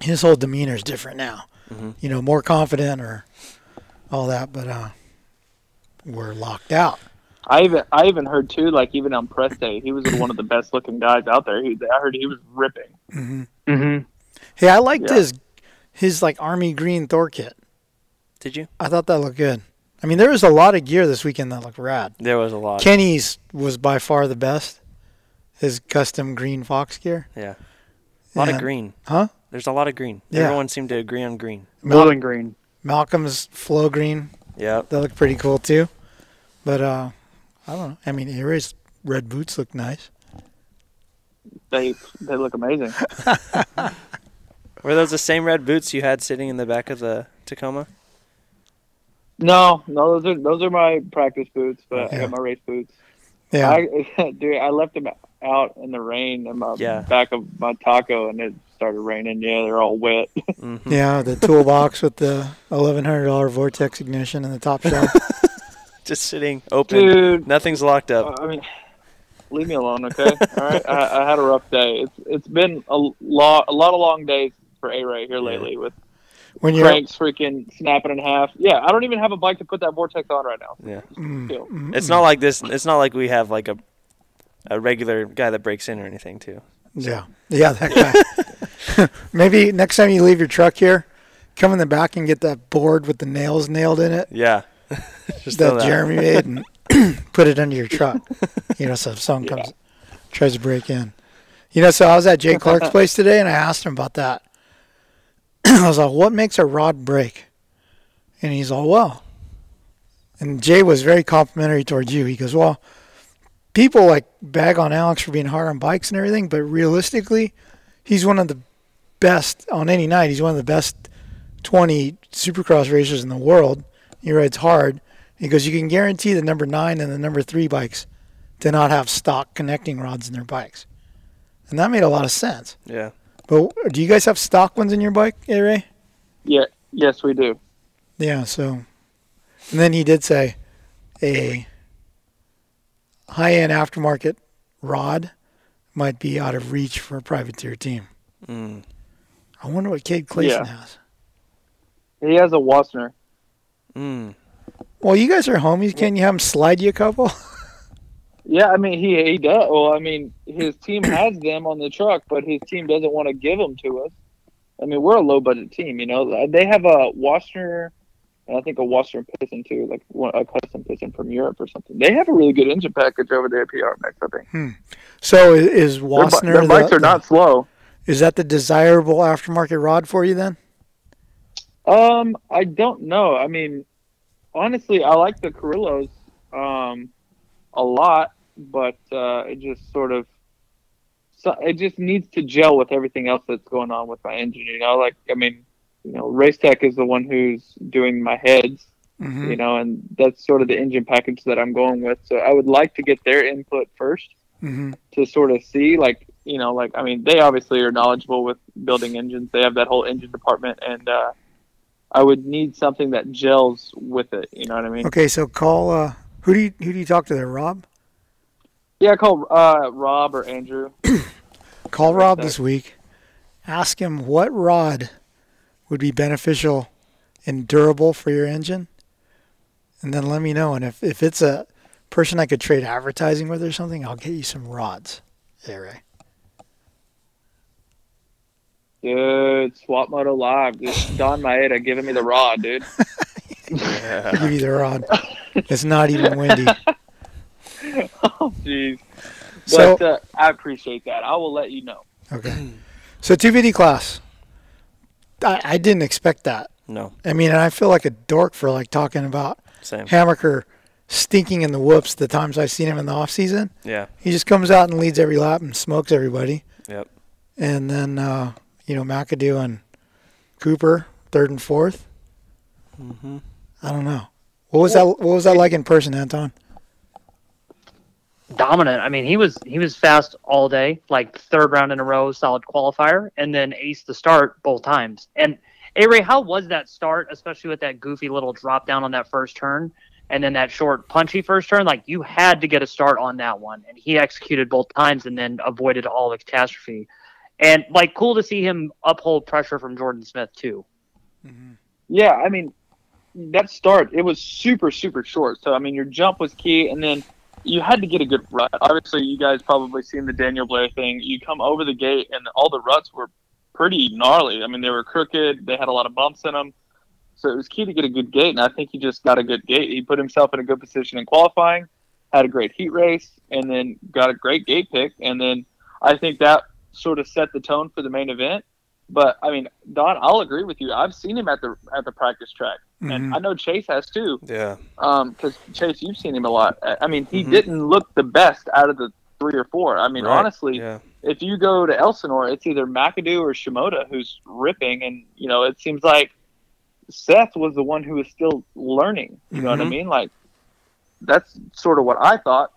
his whole demeanor is different now. Mhm. You know, more confident or all that." But uh, we're locked out. I even I even heard too, like even on press day, he was one of the best looking guys out there. He, I heard he was ripping. hmm mm-hmm. Hey, I liked Yeah. his his like army green Thor kit. Did you? I thought that looked good. I mean, there was a lot of gear this weekend that looked rad. There was a lot. Kenny's was by far the best. His custom green fox gear. yeah, a lot And- of green. Huh? There's a lot of green. Yeah. Everyone seemed to agree on green. Blue and green. Malcolm's flow green. Yeah. That looked pretty cool too. But uh I don't know. I mean Aries red boots look nice. They they look amazing. Were those the same red boots you had sitting in the back of the Tacoma? No, no, those are those are my practice boots, but I got my race boots. Yeah. I, dude, I left them out in the rain in my Yeah. back of my taco, and it started raining. Yeah, they're all wet. Mm-hmm. Yeah, the toolbox with the eleven hundred dollar vortex ignition in the top shelf. Just sitting open. Dude. Nothing's locked up. I mean, leave me alone, okay? All right, I, I had a rough day. It's it's been a lot a lot of long days for A Ray here lately with when you're cranks freaking snapping in half. Yeah, I don't even have a bike to put that vortex on right now. Yeah. Mm, Still. mm, It's not like this. It's not like we have like a a regular guy that breaks in or anything too. Yeah. Yeah, that guy. Maybe next time you leave your truck here, come in the back and get that board with the nails nailed in it Yeah. Just that, that. Jeremy made and put it under your truck. You know, so if someone comes tries to break in. You know, so I was at Jay Clark's place today and I asked him about that. I was like, what makes a rod break? And he's all, well. And Jay was very complimentary towards you. He goes, well, people like bag on Alex for being hard on bikes and everything, but realistically, he's one of the best on any night. He's one of the best 20 supercross racers in the world. He rides hard. He goes, you can guarantee the number nine and the number three bikes to not have stock connecting rods in their bikes. And that made a lot of sense. Yeah. But do you guys have stock ones in your bike, A Ray? Yeah, yes, we do. Yeah. So, and then he did say a high-end aftermarket rod might be out of reach for a privateer team. Mm. I wonder what Cade Clason Yeah. has. He has a Wossner. Mm. Well, you guys are homies. Can you have him slide you a couple? Yeah, I mean he he does. Well, I mean his team has them on the truck, but his team doesn't want to give them to us. I mean we're a low budget team, you know. They have a Wossner, and I think a Wossner piston too, like a custom piston from Europe or something. They have a really good engine package over there at PR Max, I think. Hmm. So i- is Their, Wossner their bikes the- are not slow. Is that the desirable aftermarket rod for you then? Um, I don't know. I mean, honestly, I like the Carrillos um, a lot, but uh, it just sort of so it just needs to gel with everything else that's going on with my engine. You know, like I mean, you know, Race Tech is the one who's doing my heads. Mhm. You know, and that's sort of the engine package that I'm going with. So I would like to get their input first Mm-hmm. to sort of see like you know like i mean they obviously are knowledgeable with building engines they have that whole engine department and uh i would need something that gels with it you know what i mean Okay, so call. Uh, who do you who do you talk to there, Rob? yeah call uh rob or andrew Call Rob this week. Ask him what rod would be beneficial and durable for your engine, and then let me know. And if if it's a person I could trade advertising with or something, I'll get you some rods. Yeah, Ray. dude swap moto live just don maeda giving me the rod dude I'll give you the rod. It's not even windy. oh jeez So- but uh, i appreciate that i will let you know Okay. So 250 class. I, I didn't expect that. No. I mean, and I feel like a dork for like talking about Same. Hammaker stinking in the whoops the times I've seen him in the off season. Yeah. He just comes out and leads every lap and smokes everybody. Yep. And then uh, you know, McAdoo and Cooper, third and fourth. Mm-hmm. I don't know. What was that what was that like in person, Anton? dominant. I mean, he was he was fast all day, like third round in a row, solid qualifier, and then ace the start both times. And A Ray, how was that start, especially with that goofy little drop down on that first turn, and then that short punchy first turn? Like you had to get a start on that one, and he executed both times, and then avoided all the catastrophe. And like cool to see him uphold pressure from Jordan Smith too. Yeah, I mean, that start it was super super short. So I mean, your jump was key, and then you had to get a good rut. Obviously, you guys probably seen the Daniel Blair thing. You come over the gate, and all the ruts were pretty gnarly. I mean, they were crooked. They had a lot of bumps in them. So it was key to get a good gate, and I think he just got a good gate. He put himself in a good position in qualifying, had a great heat race, and then got a great gate pick. And then I think that sort of set the tone for the main event. But I mean, Don, I'll agree with you. I've seen him at the at the practice track, Mhm. and I know Chase has too. Yeah. Because Chase, you've seen him a lot. I I mean, he Mhm. didn't look the best out of the three or four. I mean, Right. honestly, Yeah. if you go to Elsinore, it's either McAdoo or Shimoda who's ripping, and you know, it seems like Seth was the one who was still learning. You know what I Mhm. mean? Like that's sort of what I thought.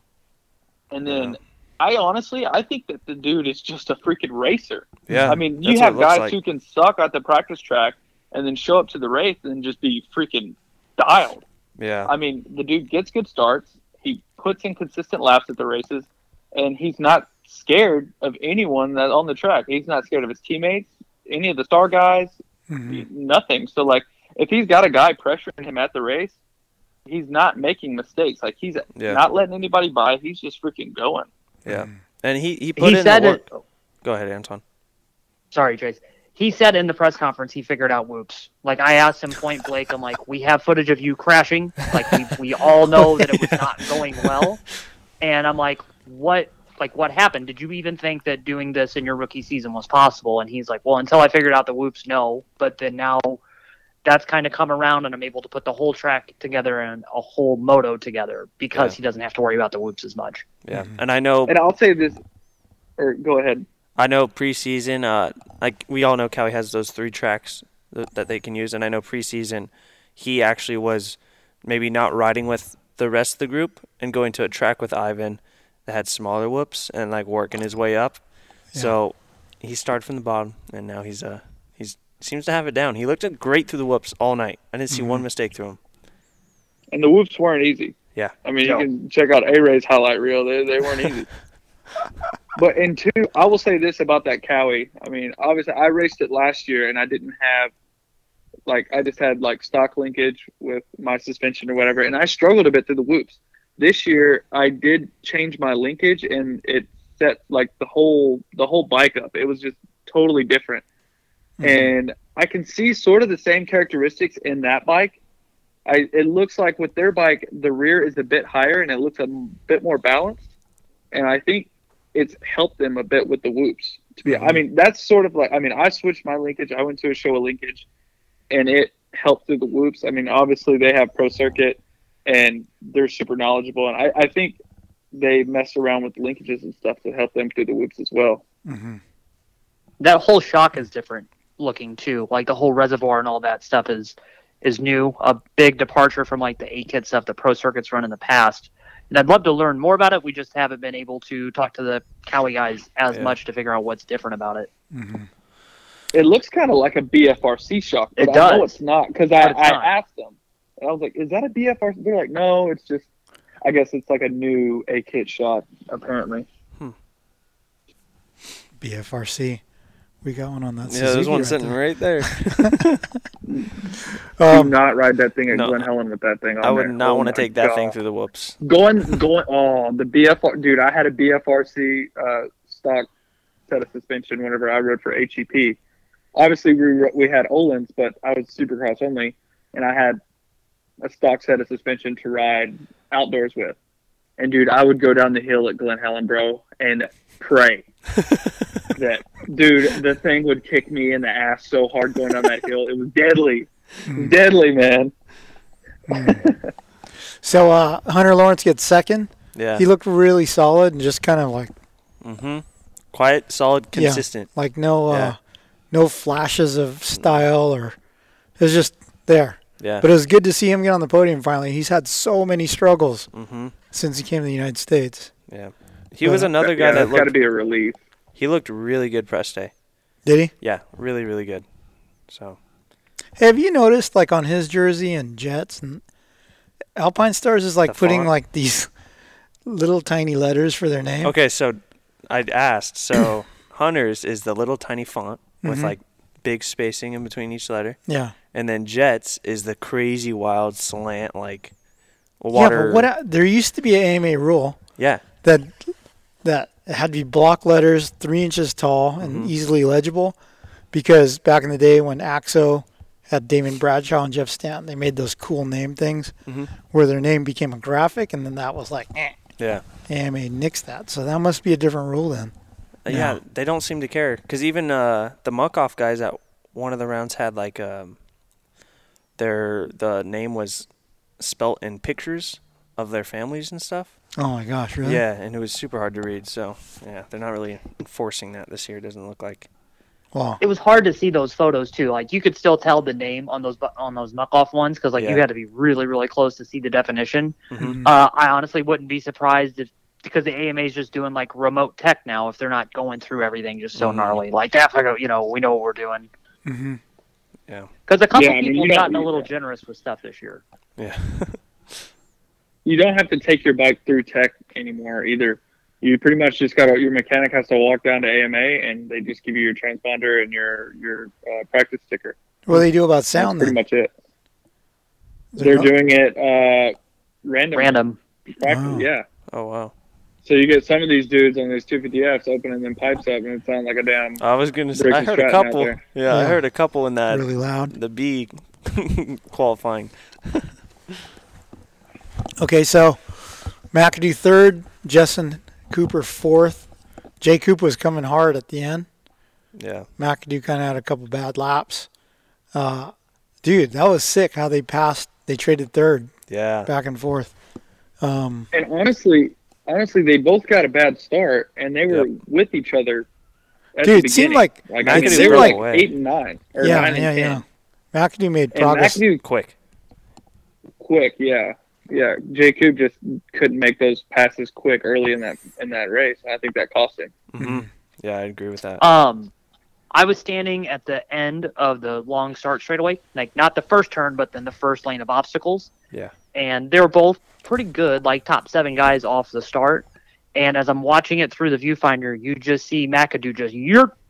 And then I honestly, I think that the dude is just a freaking racer. Yeah, I mean, you have guys like. who can suck at the practice track and then show up to the race and just be freaking dialed. Yeah. I mean, the dude gets good starts. He puts in consistent laps at the races, and he's not scared of anyone that's on the track. He's not scared of his teammates, any of the star guys, mm-hmm. nothing. So, like, if he's got a guy pressuring him at the race, he's not making mistakes. Like, he's Yeah. not letting anybody by. He's just freaking going. Yeah. Mm-hmm. And he he put He in said the it- work. Go ahead, Anton. Sorry, Chase. He said in the press conference he figured out whoops. Like I asked him point blank, I'm like, we have footage of you crashing. Like we, we all know that it was not going well. And I'm like, what like what happened? Did you even think that doing this in your rookie season was possible? And he's like, Well, until I figured out the whoops, no. But then now that's kind of come around and I'm able to put the whole track together and a whole moto together because Yeah. he doesn't have to worry about the whoops as much. Yeah. Mm-hmm. And I know And I'll say this, or go ahead. I know preseason, uh, like we all know, Cali has those three tracks that, that they can use, and I know preseason, he actually was maybe not riding with the rest of the group and going to a track with Ivan that had smaller whoops and like working his way up. So he started from the bottom, and now he's uh he's seems to have it down. He looked great through the whoops all night. I didn't see one Mhm. mistake through him. And the whoops weren't easy. Yeah. I mean, No. you can check out A Ray's highlight reel. They, they weren't easy. But in two, I will say this about that Kawi. I mean, obviously, I raced it last year and I didn't have, like, I just had like stock linkage with my suspension or whatever, and I struggled a bit through the whoops. This year, I did change my linkage and it set like the whole the whole bike up. It was just totally different, mm-hmm. and I can see sort of the same characteristics in that bike I, it looks like with their bike, the rear is a bit higher and it looks a bit more balanced. And I think it's helped them a bit with the whoops. To be, I mean, that's sort of like, I mean, I switched my linkage. I went to a Showa linkage, and it helped through the whoops. I mean, obviously they have pro circuit, and they're super knowledgeable, and I, I think they mess around with linkages and stuff to help them through the whoops as well. Mm-hmm. that whole shock is different looking too. Like the whole reservoir and all that stuff is is new, a big departure from like the A kit stuff the Pro Circuits run in the past. And I'd love to learn more about it. We just haven't been able to talk to the Kawi guys as Yeah. much to figure out what's different about it. Mm-hmm. It looks kind of like a BFRC shock, but It I know does. it's not because I, I not. asked them, and I was like, "Is that a BFRC?" They're like, "No, it's just." I guess it's like a new A kit shot, apparently. Hmm. BFRC. We got one on that. Yeah, there's one right sitting there. right there. Do not ride that thing at no. Glen Helen with that thing on I would there. not Oh want to take that thing through the whoops. Going, going. Oh, the BFR, dude! I had a BFRC uh, stock set of suspension whenever I rode for HEP. Obviously, we we had Öhlins, but I was Supercross only, and I had a stock set of suspension to ride outdoors with. And dude, I would go down the hill at Glen Helen, bro, and pray that dude, the thing would kick me in the ass so hard going down that hill. It was deadly, deadly, man. So uh, Hunter Lawrence gets second. Yeah. He looked really solid and just kind of like Mm-hmm. Quiet, solid, yeah, consistent. like no uh, Yeah. no flashes of style or it was just there. Yeah. But it was good to see him get on the podium finally. He's had so many struggles Mhm. since he came to the United States. Yeah. He was another guy Yeah, that that's gotta be a relief. He looked really good press day. Did he? Yeah, really, really good. So Hey, have you noticed like on his jersey and Jets and Alpinestars is like The putting font? like these little tiny letters for their name? okay, so I'd asked. So Hunters is the little tiny font with Mhm. like big spacing in between each letter. Yeah. And then Jets is the crazy wild slant like water. Yeah, but what I- there used to be an AMA rule. Yeah. That that it had to be block letters, three inches tall and Mhm. easily legible, because back in the day when Axo had Damon Bradshaw and Jeff Stanton, they made those cool name things Mhm. where their name became a graphic, and then that was like, eh, Yeah. AMA nixed that. So that must be a different rule then. Uh, Yeah, they don't seem to care because even uh, the Muc-Off guys at one of the rounds had like um, their the name was spelt in pictures of their families and stuff. Oh my gosh, really? Yeah, and it was super hard to read. So yeah, they're not really enforcing that this year. It doesn't look like. Wow. It was hard to see those photos too. Like you could still tell the name on those bu- on those Muc-Off ones because like you had to be really really close to see the definition. Mhm. Uh, I honestly wouldn't be surprised if because the AMA is just doing like remote tech now if they're not going through everything just so Mhm. gnarly. Like that's like a- you know we know what we're doing Mm-hmm. Yeah. because a couple Yeah, people you don't gotten a little that. generous with stuff this year. Yeah. you don't have to take your bike through tech anymore either. You pretty much just got your mechanic has to walk down to AMA and they just give you your transponder and your your uh, practice sticker. What do they do about sound That's then? pretty much it. They're no- doing it uh, random. Random. Practice, Oh. Yeah. Oh wow. So you get some of these dudes on these 250Fs opening them pipes up and it sounds like a damn. I was gonna say I heard a couple. there. Yeah, I heard a couple in that Really loud. the B qualifying. Okay, so McAdoo third, Justin Cooper fourth. Jay Cooper was coming hard at the end. Yeah. McAdoo kind of had a couple bad laps. Uh, dude, that was sick how they passed. They traded third Yeah. back and forth. Um, And honestly, honestly, they both got a bad start and they were with each other. At Dude, the it seemed like- like I mean, they were like- like eight and nine or yeah, nine yeah, and yeah. ten. McAdoo made progress. McAdoo quick. quick, yeah, yeah. Jay Coop just couldn't make those passes quick early in that in that race. I think that cost him. hmm Yeah, I agree with that. Um, I was standing at the end of the long start straightaway, like not the first turn, but then the first lane of obstacles, yeah. And they're both pretty good, like top seven guys off the start. And as I'm watching it through the viewfinder, you just see McAdoo just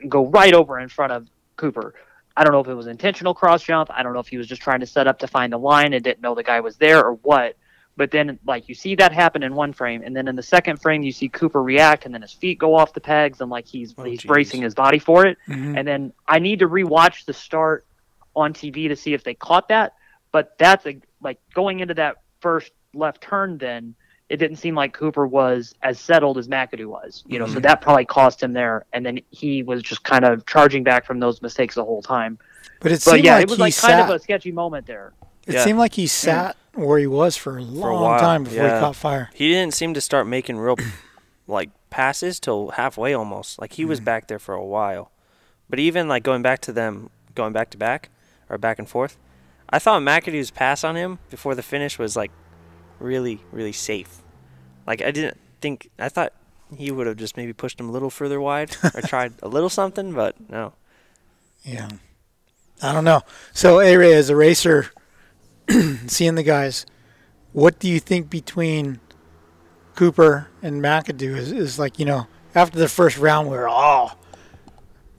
go right over in front of Cooper. I don't know if it was intentional cross jump. I don't know if he was just trying to set up to find the line and didn't know the guy was there or what. But then, like, you see that happen in one frame, and then in the second frame, you see Cooper react, and then his feet go off the pegs, and like he's he's geez. bracing his body for it. Mhm. And then I need to rewatch the start on TV to see if they caught that. But that's a, like going into that first left turn. Then it didn't seem like Cooper was as settled as McAdoo was. You know, so Mhm. that probably cost him there. And then he was just kind of charging back from those mistakes the whole time. But it But seemed yeah, like it was he like kind of a sketchy moment there. It Yeah. seemed like he sat where he was for a long for a time before yeah. he caught fire. He didn't seem to start making real like passes till halfway almost. Like he was Mm. back there for a while. But even like going back to them, going back to back or back and forth, I thought McAdoo's pass on him before the finish was like really, really safe. Like I didn't think I thought he would have just maybe pushed him a little further wide or tried a little something, but no. Yeah. I don't know. So, A Ray, as a racer, seeing the guys, what do you think between Cooper and McAdoo is, is like, you know, after the first round, where, oh,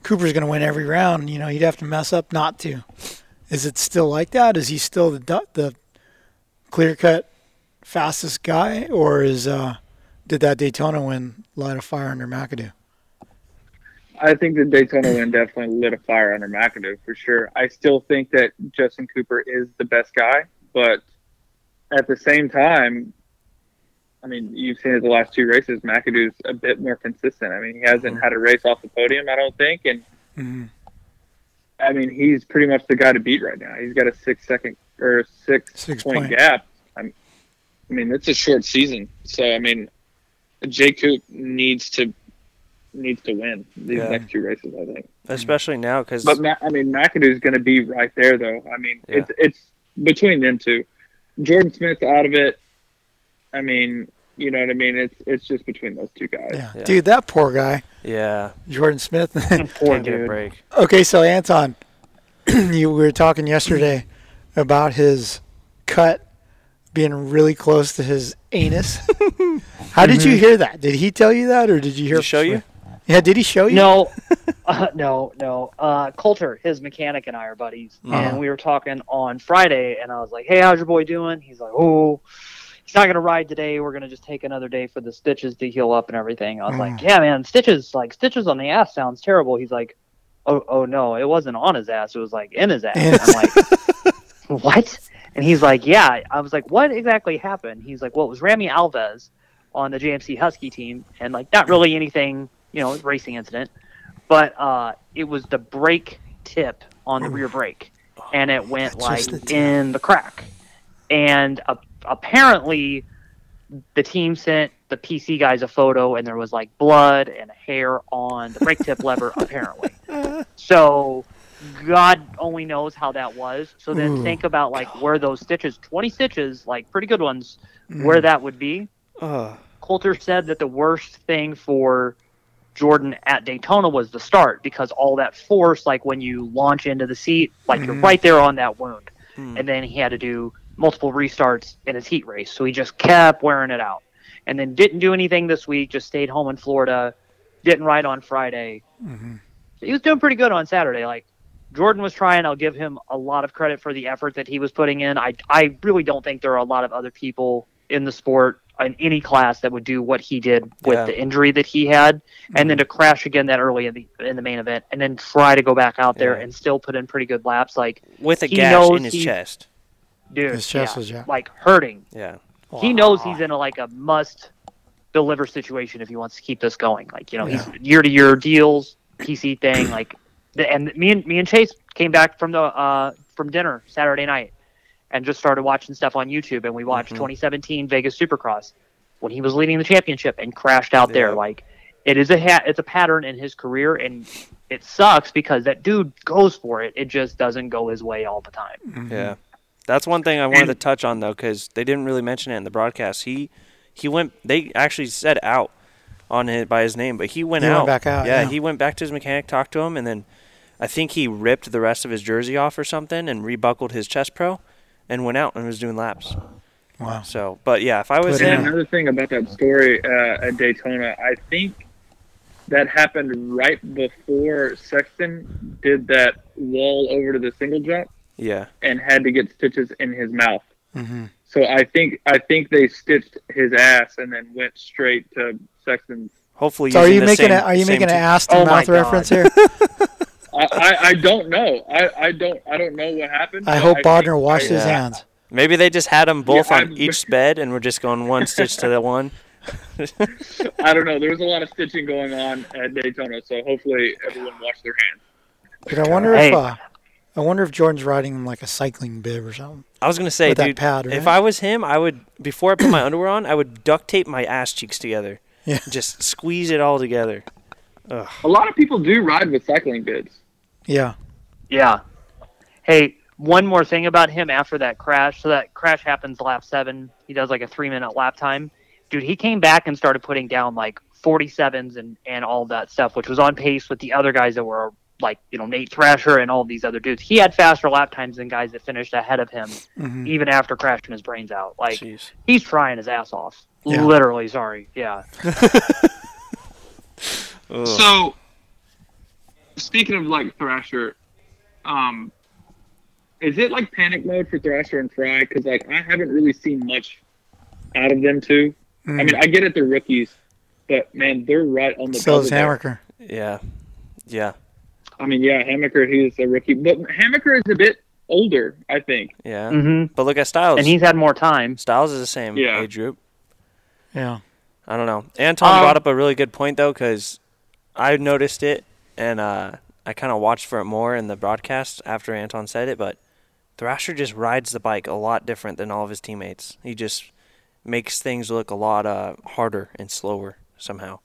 Cooper's going to win every round, you know, he'd have to mess up not to. Is it still like that? Is he still the, the clear cut fastest guy, or is, uh, did that Daytona win light a fire under McAdoo? I think the Daytona win definitely lit a fire under McAdoo for sure. I still think that Justin Cooper is the best guy, but at the same time, I mean, you've seen it the last two races. McAdoo's a bit more consistent. I mean, he hasn't had a race off the podium, I don't think, and Mhm. I mean, he's pretty much the guy to beat right now. He's got a six second or six, Six point, point. gap. I'm, I mean, it's a short season, so I mean, Jay Coop needs to needs to win these Yeah. next two races. I think. Especially now because But Ma- I mean, McAdoo's going to be right there, though. I mean, Yeah. it's it's between them two. Jordan Smith's out of it. I mean, you know what I mean? It's it's just between those two guys. Yeah. Dude, that poor guy, yeah, Jordan Smith. Poor can't get a dude. break. Okay, so Anton, you we were talking yesterday about his cut being really close to his anus. How did you hear that? Did he tell you that, or did you hear? he show you? Yeah, did he show you? No, uh, no, no. Uh, Coulter, his mechanic, and I are buddies, Uh-huh. and we were talking on Friday, and I was like, "Hey, how's your boy doing?" He's like, "Oh, he's not gonna ride today. We're gonna just take another day for the stitches to heal up and everything." I was like, Mm. "Yeah, man, stitches like stitches on the ass sounds terrible." He's like, "Oh, oh no, it wasn't on his ass. It was like in his ass." In I'm like, "What?" And he's like, "Yeah." I was like, "What exactly happened?" He's like, "Well, it was Rami Alves on the JMC Husky team, and like not really anything, you know, racing incident, but uh, it was the brake tip on the rear brake, and it went like in the crack, and uh, apparently the team sent the PC guys a photo, and there was like blood and hair on the brake tip lever, apparently. So God only knows how that was. So then Ooh, think about like where those stitches, 20 stitches, like pretty good ones, where that would be. Ugh. Coulter said that the worst thing for Jordan at Daytona was the start because all that force, like when you launch into the seat, like you're Mhm. right there on that wound. Hmm. And then he had to do multiple restarts in his heat race. So he just kept wearing it out. And then didn't do anything this week, just stayed home in Florida, didn't ride on Friday. Mhm. He was doing pretty good on Saturday. Like Jordan was trying. I'll give him a lot of credit for the effort that he was putting in. I I really don't think there are a lot of other people in the sport in any class that would do what he did with Yeah. the injury that he had, and then to crash again that early in the in the main event, and then try to go back out there Yeah. and still put in pretty good laps. Like with a gash in his he- chest. Dude, His chest yeah, was ja- like hurting. Yeah. He knows he's in a like a must deliver situation if he wants to keep this going. Like you know, he's year to year deals, PC thing. Like, the, and me and me and Chase came back from the uh, from dinner Saturday night and just started watching stuff on YouTube. And we watched Mhm. 2017 Vegas Supercross when he was leading the championship and crashed out there. Like, it is a ha- it's a pattern in his career, and it sucks because that dude goes for it. It just doesn't go his way all the time. Mm-hmm. Yeah, that's one thing I wanted And- to touch on though, because they didn't really mention it in the broadcast. He he went. They actually said out on it by his name, but he went He out. went back out, yeah. he went back to his mechanic, talked to him, and then I think he ripped the rest of his jersey off or something and rebuckled his chest pro, and went out and was doing laps. Wow. So, but yeah, if I was And him, another thing about that story uh, at Daytona, I think that happened right before Sexton did that wall over to the single jump yeah, and had to get stitches in his mouth. Mm-hmm. So I think I think they stitched his ass and then went straight to Sexton's. hopefully. So are you the making same, a, are you making an ass to Oh mouth reference here? I, I, I don't know. I, I don't I don't know what happened. I hope think Bodner washed I- his Yeah. hands. Maybe they just had them both Yeah, on I'm- each bed, and we're just going one stitch to the one. I don't know. There was a lot of stitching going on at Daytona, so hopefully everyone washed their hands. But I wonder Hey. if uh, I wonder if Jordan's riding him like a cycling bib or something. I was gonna say, With that dude, pad, if? I was him, I would before I put my underwear on, I would duct tape my ass cheeks together. Yeah. Just squeeze it all together. Ugh. A lot of people do ride with cycling bibs. Yeah. Yeah. Hey, one more thing about him after that crash. So that crash happens lap seven. He does like a three minute lap time. Dude, he came back and started putting down like 47s and, and all that stuff, which was on pace with the other guys that were like, you know, Nate Thrasher and all these other dudes. He had faster lap times than guys that finished ahead of him, Mhm. even after crashing his brains out. Like, Jeez. he's trying his ass off. Yeah. Literally, sorry. Yeah. So, speaking of like Thrasher, um, is it like panic mode for Thrasher and Frye? Because like I haven't really seen much out of them two. I Mm. mean, I get it, they're rookies, but man, they're right on the. So is bubble there. Hammaker. yeah, yeah, I mean, yeah, Hammaker, he's a rookie, but Hammaker is a bit older, I think. yeah. Mm-hmm. But look at Stilez. And he's had more time. Stilez is the same Yeah. age group. Yeah. I don't know. Anton Um, brought up a really good point though, because I noticed it and uh, I kind of watched for it more in the broadcast after Anton said it. But Thrasher just rides the bike a lot different than all of his teammates. He just makes things look a lot uh, harder and slower somehow.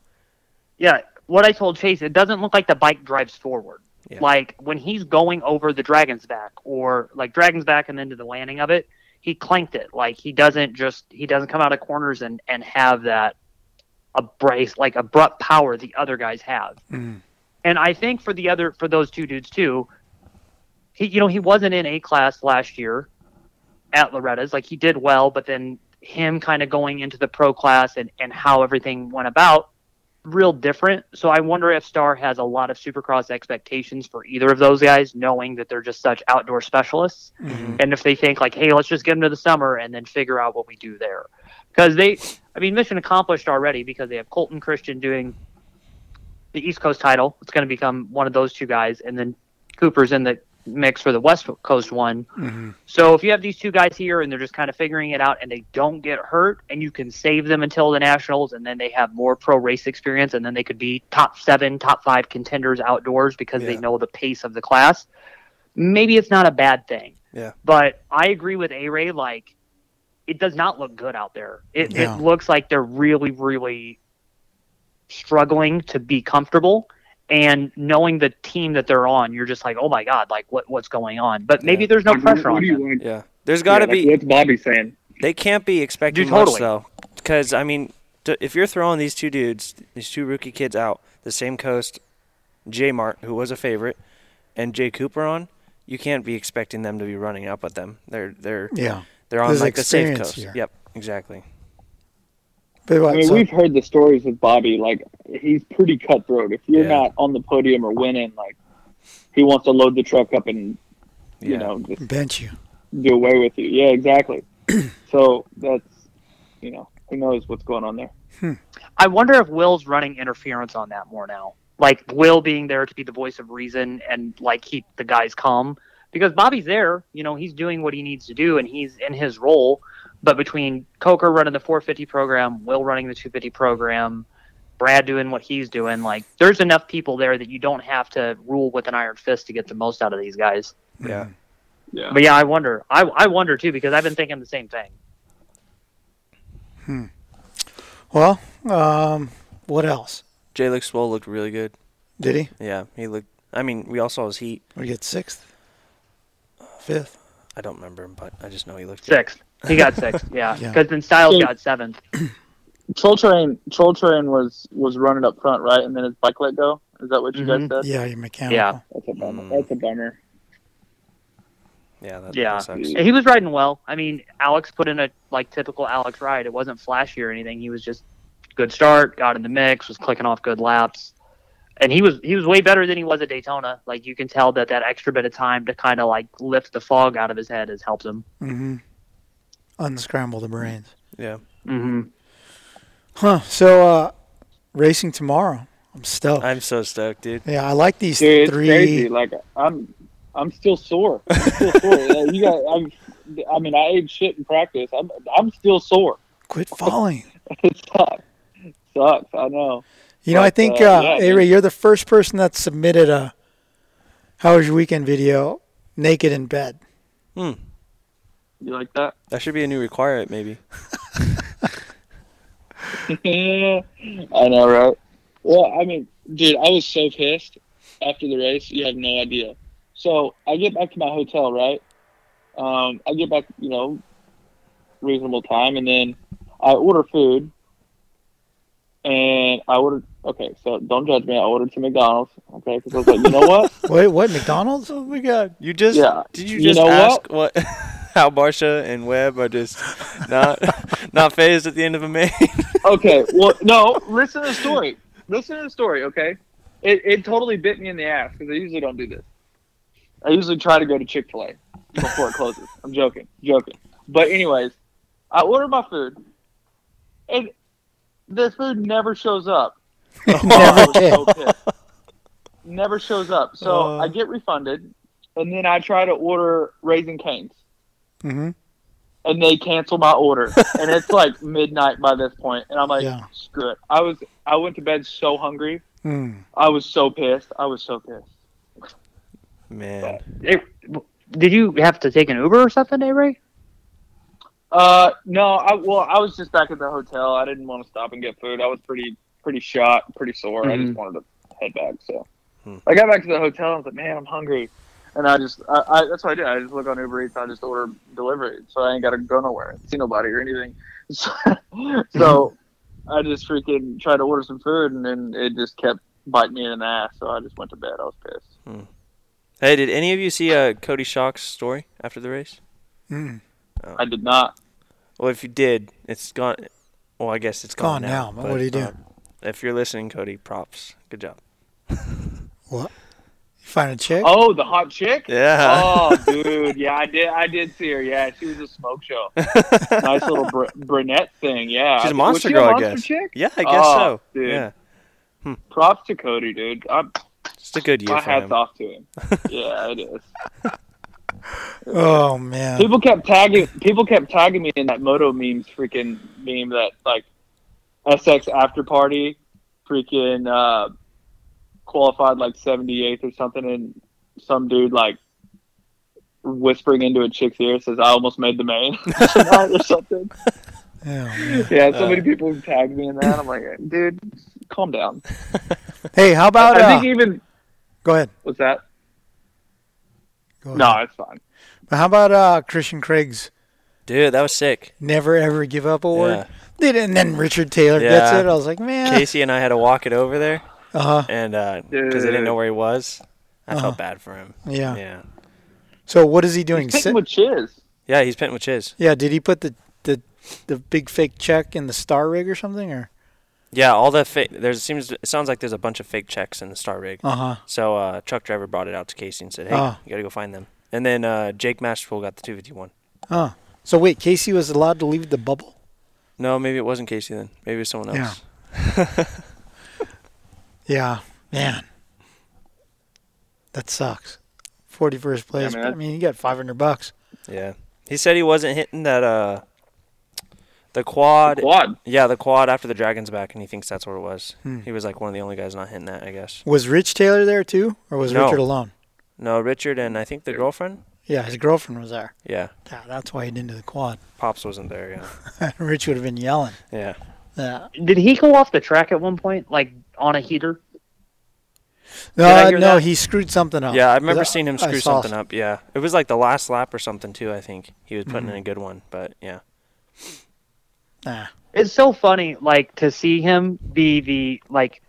Yeah, what I told Chase, it doesn't look like the bike drives forward. Yeah. Like when he's going over the dragon's back or like dragon's back and then to the landing of it, he clanked it. Like he doesn't just he doesn't come out of corners and and have that abrace like abrupt power the other guys have. Mm. And I think for the other for those two dudes too, he you know he wasn't in A class last year at Loretta's. Like he did well, but then him kind of going into the pro class and and how everything went about real different. So I wonder if Star has a lot of supercross expectations for either of those guys, knowing that they're just such outdoor specialists. Mhm. And if they think like, hey, let's just get them to the summer and then figure out what we do there, because they, I mean, mission accomplished already because they have Colton Christian doing the East Coast title. It's going to become one of those two guys, and then Cooper's in the mix for the West Coast one. Mhm. So if you have these two guys here and they're just kind of figuring it out and they don't get hurt and you can save them until the nationals and then they have more pro race experience and then they could be top seven, top five contenders outdoors because they know the pace of the class, maybe it's not a bad thing. Yeah. But I agree with A Ray, like it does not look good out there. It Yeah. it looks like they're really, really struggling to be comfortable. And knowing the team that they're on, you're just like, oh my god, like what what's going on? But maybe Yeah. there's no Like, what- pressure what on them. want? Yeah, there's got to Yeah, be. What's Bobby saying? They can't be expecting Dude, much totally. though, because I mean, t- if you're throwing these two dudes, these two rookie kids out the same coast, J Mart, who was a favorite, and Jay Cooper on, you can't be expecting them to be running up with them. They're they're Yeah. they're on There's like the safe coast. here. Yep, exactly. But I mean, so- we've heard the stories with Bobby. Like, he's pretty cutthroat. If you're Yeah. not on the podium or winning, like, he wants to load the truck up and, you Yeah. know, just bench you. do away with you. Yeah, exactly. so that's, you know, who knows what's going on there. Hmm. I wonder if Will's running interference on that more now. Like Will being there to be the voice of reason and like keep the guys calm. Because Bobby's there, you know, he's doing what he needs to do and he's in his role. But between Coker running the 450 program, Will running the 250 program, Brad doing what he's doing, like there's enough people there that you don't have to rule with an iron fist to get the most out of these guys. Yeah. Yeah. But yeah, I wonder. I I wonder too because I've been thinking the same thing. Hmm. Well, um, what else? Jalek Swoll looked really good. Did he? Yeah, he looked. I mean, we all saw his heat. We get sixth, fifth? I don't remember him, but I just know he looked good. Sixth. He got sixth, yeah. Yeah. Because then Stilez So- got seventh. Troll Train, Troll Train was was running up front, right, and then his bike let go. Is that what you Mhm. guys said? Yeah, you're mechanical. Yeah. That's a bummer. That's a bummer. Yeah, that, Yeah, that sucks. he was riding well. I mean, Alex put in a like typical Alex ride. It wasn't flashy or anything. He was just good start, got in the mix, was clicking off good laps, and he was he was way better than he was at Daytona. Like you can tell that that extra bit of time to kind of like lift the fog out of his head has helped him. Mm-hmm. Unscramble the brains. Yeah. Mm-hmm. Huh. So, uh, racing tomorrow. I'm stoked. I'm so stoked, dude. Yeah, I like these Dude, it's three. crazy. Like I'm, I'm still sore. I'm still sore. You got. I'm. I mean, I ate shit in practice. I'm. I'm still sore. Quit falling. it sucks. It sucks. I know. You know, I think, uh, uh, yeah, A-Ray, you're the first person that submitted a "How was your weekend?" video naked in bed. Hmm. You like that? That should be a new requirement, maybe. I know, right? Well, I mean, dude, I was so pissed after the race. You have no idea. So I get back to my hotel, right? Um, I get back, you know, reasonable time, and then I order food. And I ordered. Okay, so don't judge me. I ordered some McDonald's. Okay, because I was like, you know what? Wait, what? McDonald's? Oh my god! You just Yeah. did you You just know ask what? how Barcia and Webb are just not not phased at the end of a main. okay, well, no. Listen to the story. Listen to the story. Okay, it it totally bit me in the ass because I usually don't do this. I usually try to go to Chick Fil A before it closes. I'm joking, joking. But anyways, I order my food, and the food never shows up. Never I was did. so. Never shows up. So Uh. I get refunded, and then I try to order Raising Cane's, Mm-hmm. and they cancel my order. and it's like midnight by this point, and I'm like, Yeah. screw it. I was I went to bed so hungry. Mm. I was so pissed. I was so pissed. Man, It, did you have to take an Uber or something, Avery? Uh, no, I well, I was just back at the hotel. I didn't want to stop and get food. I was pretty pretty shot, pretty sore. I just Mhm. wanted to head back. So Hmm. I got back to the hotel. I was like, man, I'm hungry. And I just, I, I, that's what I did. I just look on Uber Eats. I just order delivery, so I ain't got to go nowhere, see nobody or anything. So, so I just freaking tried to order some food, and then it just kept biting me in the ass. So I just went to bed. I was pissed. hey, did any of you see uh, Cody Shock's story after the race? Mm. I did not. Well, if you did, it's gone. Well, I guess it's gone, Gone now, but what do you do? if you're listening, Cody, props. Good job. What? You find a chick? Oh, the hot chick. Yeah. Oh, dude. Yeah, I did. I did see her. Yeah, she was a smoke show. nice little br- brunette thing. Yeah. She's a Was monster she girl, I monster guess. Chick? Yeah, I guess Oh, so. Dude. Yeah, Props to Cody, dude. I'm, just a good year my for hats him. off to him. yeah, it is. Oh man. People kept tagging. People kept tagging me in that moto memes, freaking meme that like SX after party, freaking uh, qualified like 78th or something, and some dude like whispering into a chick's ear says, "I almost made the main" or something. Oh. Yeah, so Uh. many people tagged me in that. I'm like, dude, calm down. Hey, how about? I uh, think even go ahead. what's that? Go No, it's fine. But how about uh, Christian Craig's Dude, that was sick. "Never Ever Give Up" award? Yeah. Did and then Richard Taylor gets it. I was like, man. Casey and I had to walk it over there, Uh huh. and uh because they didn't know where he was, I Uh-huh. felt bad for him. Yeah. Yeah. So what is he doing? He's Sit- pitting with Chiz. Yeah, he's pitting with Chiz. yeah. Did he put the the the big fake check in the star rig or something? Or Yeah, all the fake. There seems it sounds like there's a bunch of fake checks in the star rig. uh huh. So uh, truck driver brought it out to Casey and said, "Hey, Oh. you gotta go find them." And then uh, Jake Masterpool got the 251. Oh. So wait, Casey was allowed to leave the bubble? No, maybe it wasn't Casey then. Maybe it was someone Yeah. else. Yeah. Man. That sucks. Forty first place. man, but, I mean, you got five hundred bucks. Yeah. He said he wasn't hitting that uh the quad. Quad. Yeah, the quad after the dragon's back, and he thinks that's what it was. Hmm. He was like one of the only guys not hitting that, I guess. Was Rich Taylor there too, or was No. Richard alone? No, Richard and I think the girlfriend. Yeah, his girlfriend was there. Yeah, Yeah, that's why he didn't do the quad. pops wasn't there. Yeah, Rich would have been yelling. yeah. Yeah. Did he go off the track at one point, like on a heater? No, uh, no, that? he screwed something up. Yeah, I remember 'Cause seeing him screw something up. Yeah, it was like the last lap or something too. I think he was putting Mhm. in a good one, but yeah. Nah. it's so funny like to see him be the like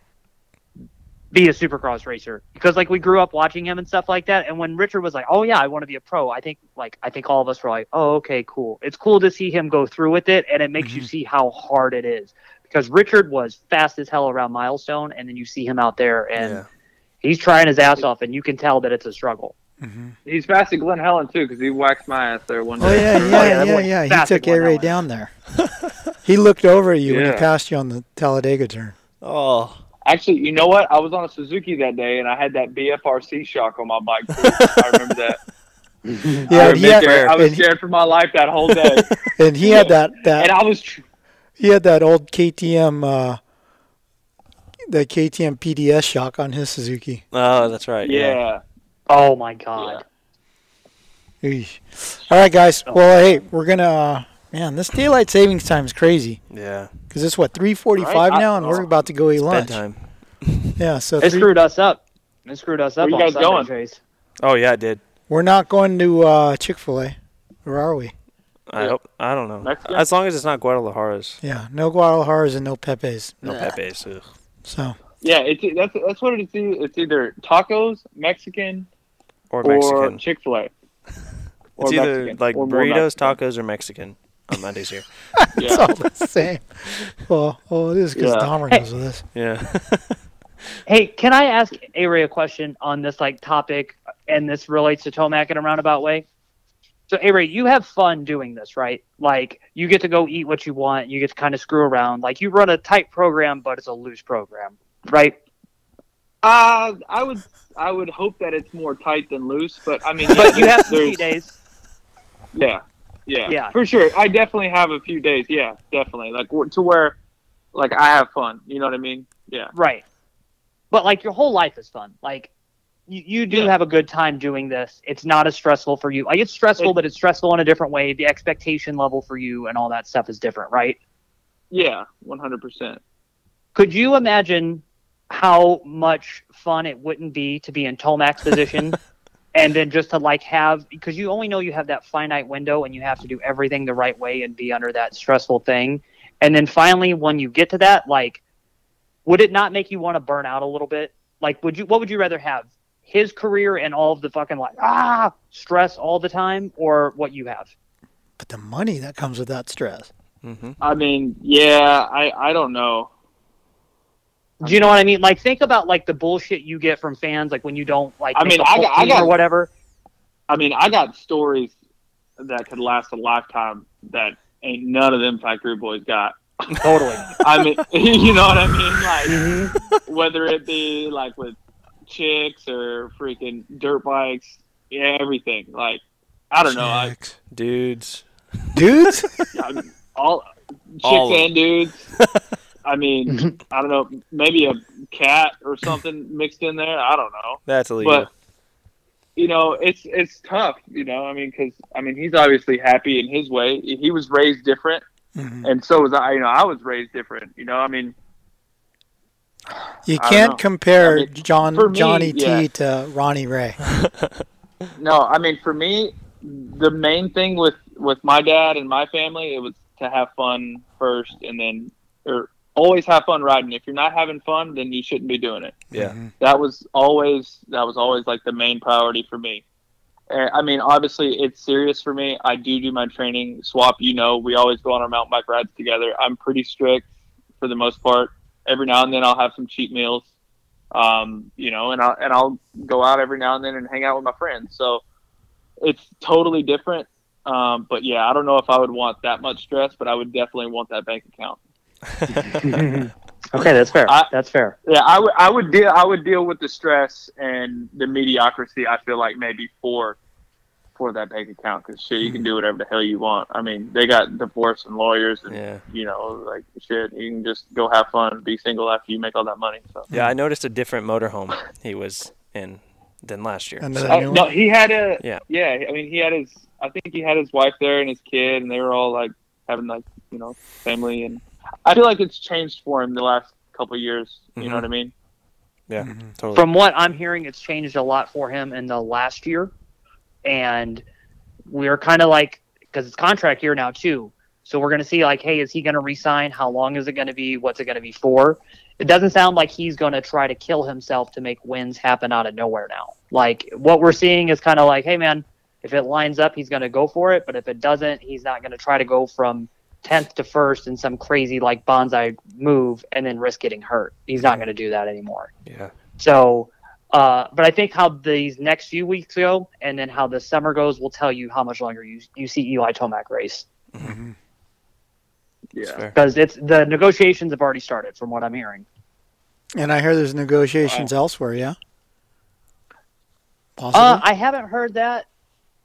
be a supercross racer because like we grew up watching him and stuff like that and when richard was like oh yeah i want to be a pro i think like i think all of us were like oh okay cool it's cool to see him go through with it and it makes you see how hard it is because richard was fast as hell around milestone and then you see him out there and Yeah. he's trying his ass off and you can tell that it's a struggle mm-hmm. He's fast at Glen Helen too, because he waxed my ass there one oh, day. Oh yeah, yeah, that yeah, yeah. He took A Ray down there. he looked over at you when he passed you on the Talladega turn. Oh, Actually, you know what? I was on a Suzuki that day, and I had that BFRC shock on my bike. Too. I remember that. Yeah, I, and was he had, I was and he- scared for my life that whole day. and he had that that and I was, tr- he had that old KTM uh, the KTM PDS shock on his Suzuki. oh, that's right. Yeah. yeah. oh my god Eesh. All right, guys. Well, hey, we're gonna. Uh, man, this daylight savings time is crazy Yeah. because it's what 3:45 Right? Now, and we're about to go eat lunch. Bedtime. Yeah, so it three- screwed us up it screwed us up Where you guys Sunday, going? Chase. Oh yeah, it did. we're not going to uh, Chick Fil A, Where are we? I Yeah. hope. I don't know. Mexican? As long as it's not Guadalajara's. Yeah, no Guadalajara's and no Pepe's. No Pepe's. ugh. So Yeah, it's that's that's what it's. It's either tacos, Mexican, Or or Mexican. Chick Fil A. It's either like burritos, tacos, or Mexican on Mondays here. it's all the same. Well, well, it is because Yeah. Dahmer Hey. knows this. Yeah. Hey, can I ask Avery a question on this like topic, and this relates to Tomac in a roundabout way? So, Avery, you have fun doing this, right? Like, you get to go eat what you want. You get to kind of screw around. Like, you run a tight program, but it's a loose program, right? Uh, I would I would hope that it's more tight than loose, but I mean, But you have there's- days. Yeah, yeah, Yeah. for sure. I definitely have a few days. Yeah, definitely. Like to where, like I have fun. You know what I mean? Yeah. Right. But like your whole life is fun. Like you, you do Yeah. have a good time doing this. It's not as stressful for you. Like it's stressful, It- but it's stressful in a different way. The expectation level for you and all that stuff is different, right? Yeah, one hundred percent. Could you imagine how much fun it wouldn't be to be in Tomac's position and then just to like have because you only know you have that finite window and you have to do everything the right way and be under that stressful thing. And then finally when you get to that, like would it not make you want to burn out a little bit? Like would you what would you rather have? His career and all of the fucking like ah stress all the time or what you have? But the money that comes with that stress. Mm-hmm. I mean, yeah, I I don't know. Do you know what I mean? Like, think about like the bullshit you get from fans, like when you don't like. I mean, a I whole got- I got- or whatever. I mean, I got stories that could last a lifetime that ain't none of them factory boys got. Totally. I mean, you know what I mean? Mm-hmm. Like, whether it be like with chicks or freaking dirt bikes, yeah, everything. Like, I don't know. I, Chicks. Dudes. Dudes? I mean, all chicks All of and dudes. I mean, I don't know. Maybe a cat or something mixed in there. I don't know. That's illegal. But you know, it's it's tough. You know, I mean, because I mean, he's obviously happy in his way. He was raised different, Mhm. and so was I. You know, I was raised different. You know, I mean, You can't compare I mean, John me, Johnny yeah. T to Ronnie Ray. no, I mean, for me, the main thing with with my dad and my family, it was to have fun first, and then or always have fun riding. If you're not having fun, then you shouldn't be doing it. yeah. Mm-hmm. that was always that was always like the main priority for me. I mean, obviously it's serious for me. I do do my training. Swap, you know, we always go on our mountain bike rides together. I'm pretty strict for the most part. Every now and then I'll have some cheat meals, um, you know, and I'll and I'll go out every now and then and hang out with my friends. So it's totally different. Um, but yeah, I don't know if I would want that much stress, but I would definitely want that bank account. Okay, that's fair. I- that's fair. Yeah, I would I would deal I would deal with the stress and the mediocrity. I feel like maybe for for that bank account because shit, you can do whatever the hell you want. I mean, they got divorce and lawyers, and Yeah. you know, like shit, you can just go have fun, be single after you make all that money. So Yeah, I noticed a different motorhome he was in than last year. And So- the Uh, no, he had a Yeah. yeah. I mean, he had his. I think he had his wife there and his kid, and they were all like having like you know family, and I feel like it's changed for him the last couple of years. You Mhm. know what I mean? yeah, Mm-hmm. totally. From what I'm hearing, it's changed a lot for him in the last year, and we're kind of like because it's contract year now too. So we're going to see like, hey, is he going to resign? How long is it going to be? What's it going to be for? It doesn't sound like he's going to try to kill himself to make wins happen out of nowhere now. Like what we're seeing is kind of like, hey man, if it lines up, he's going to go for it. But if it doesn't, he's not going to try to go from 10th to first in some crazy like bonsai move and then risk getting hurt. He's not going to do that anymore. Yeah. So, uh, but I think how these next few weeks go and then how the summer goes will tell you how much longer you, you see Eli Tomac race. Yeah. Because it's the negotiations have already started from what I'm hearing. And I hear there's negotiations elsewhere. Yeah. Possibly. Uh, I haven't heard that.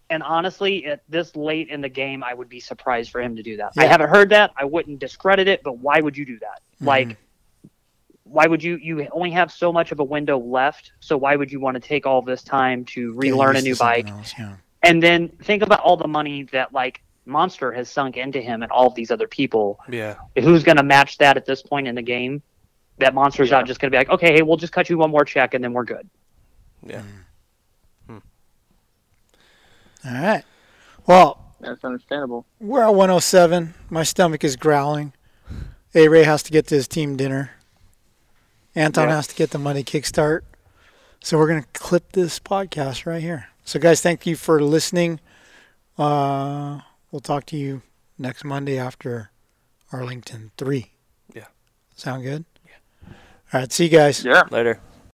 And honestly, at this late in the game, I would be surprised for him to do that. I haven't heard that. I wouldn't discredit it, but why would you do that? Mm-hmm. Like, why would you? You only have so much of a window left, so why would you want to take all this time to relearn a new bike? else, yeah. And then think about all the money that like Monster has sunk into him and all of these other people. Yeah. Who's going to match that at this point in the game? That Monster's not just going to be like, okay, hey, we'll just cut you one more check and then we're good. Yeah. hmm All right. Well, That's understandable. we're at 107. My stomach is growling. A Ray has to get to his team dinner. Anton Yeah. has to get the money kickstart. So we're going to clip this podcast right here. So, guys, thank you for listening. Uh, we'll talk to you next Monday after Arlington 3. Yeah. Sound good? Yeah. All right. See you guys. Yeah. Later.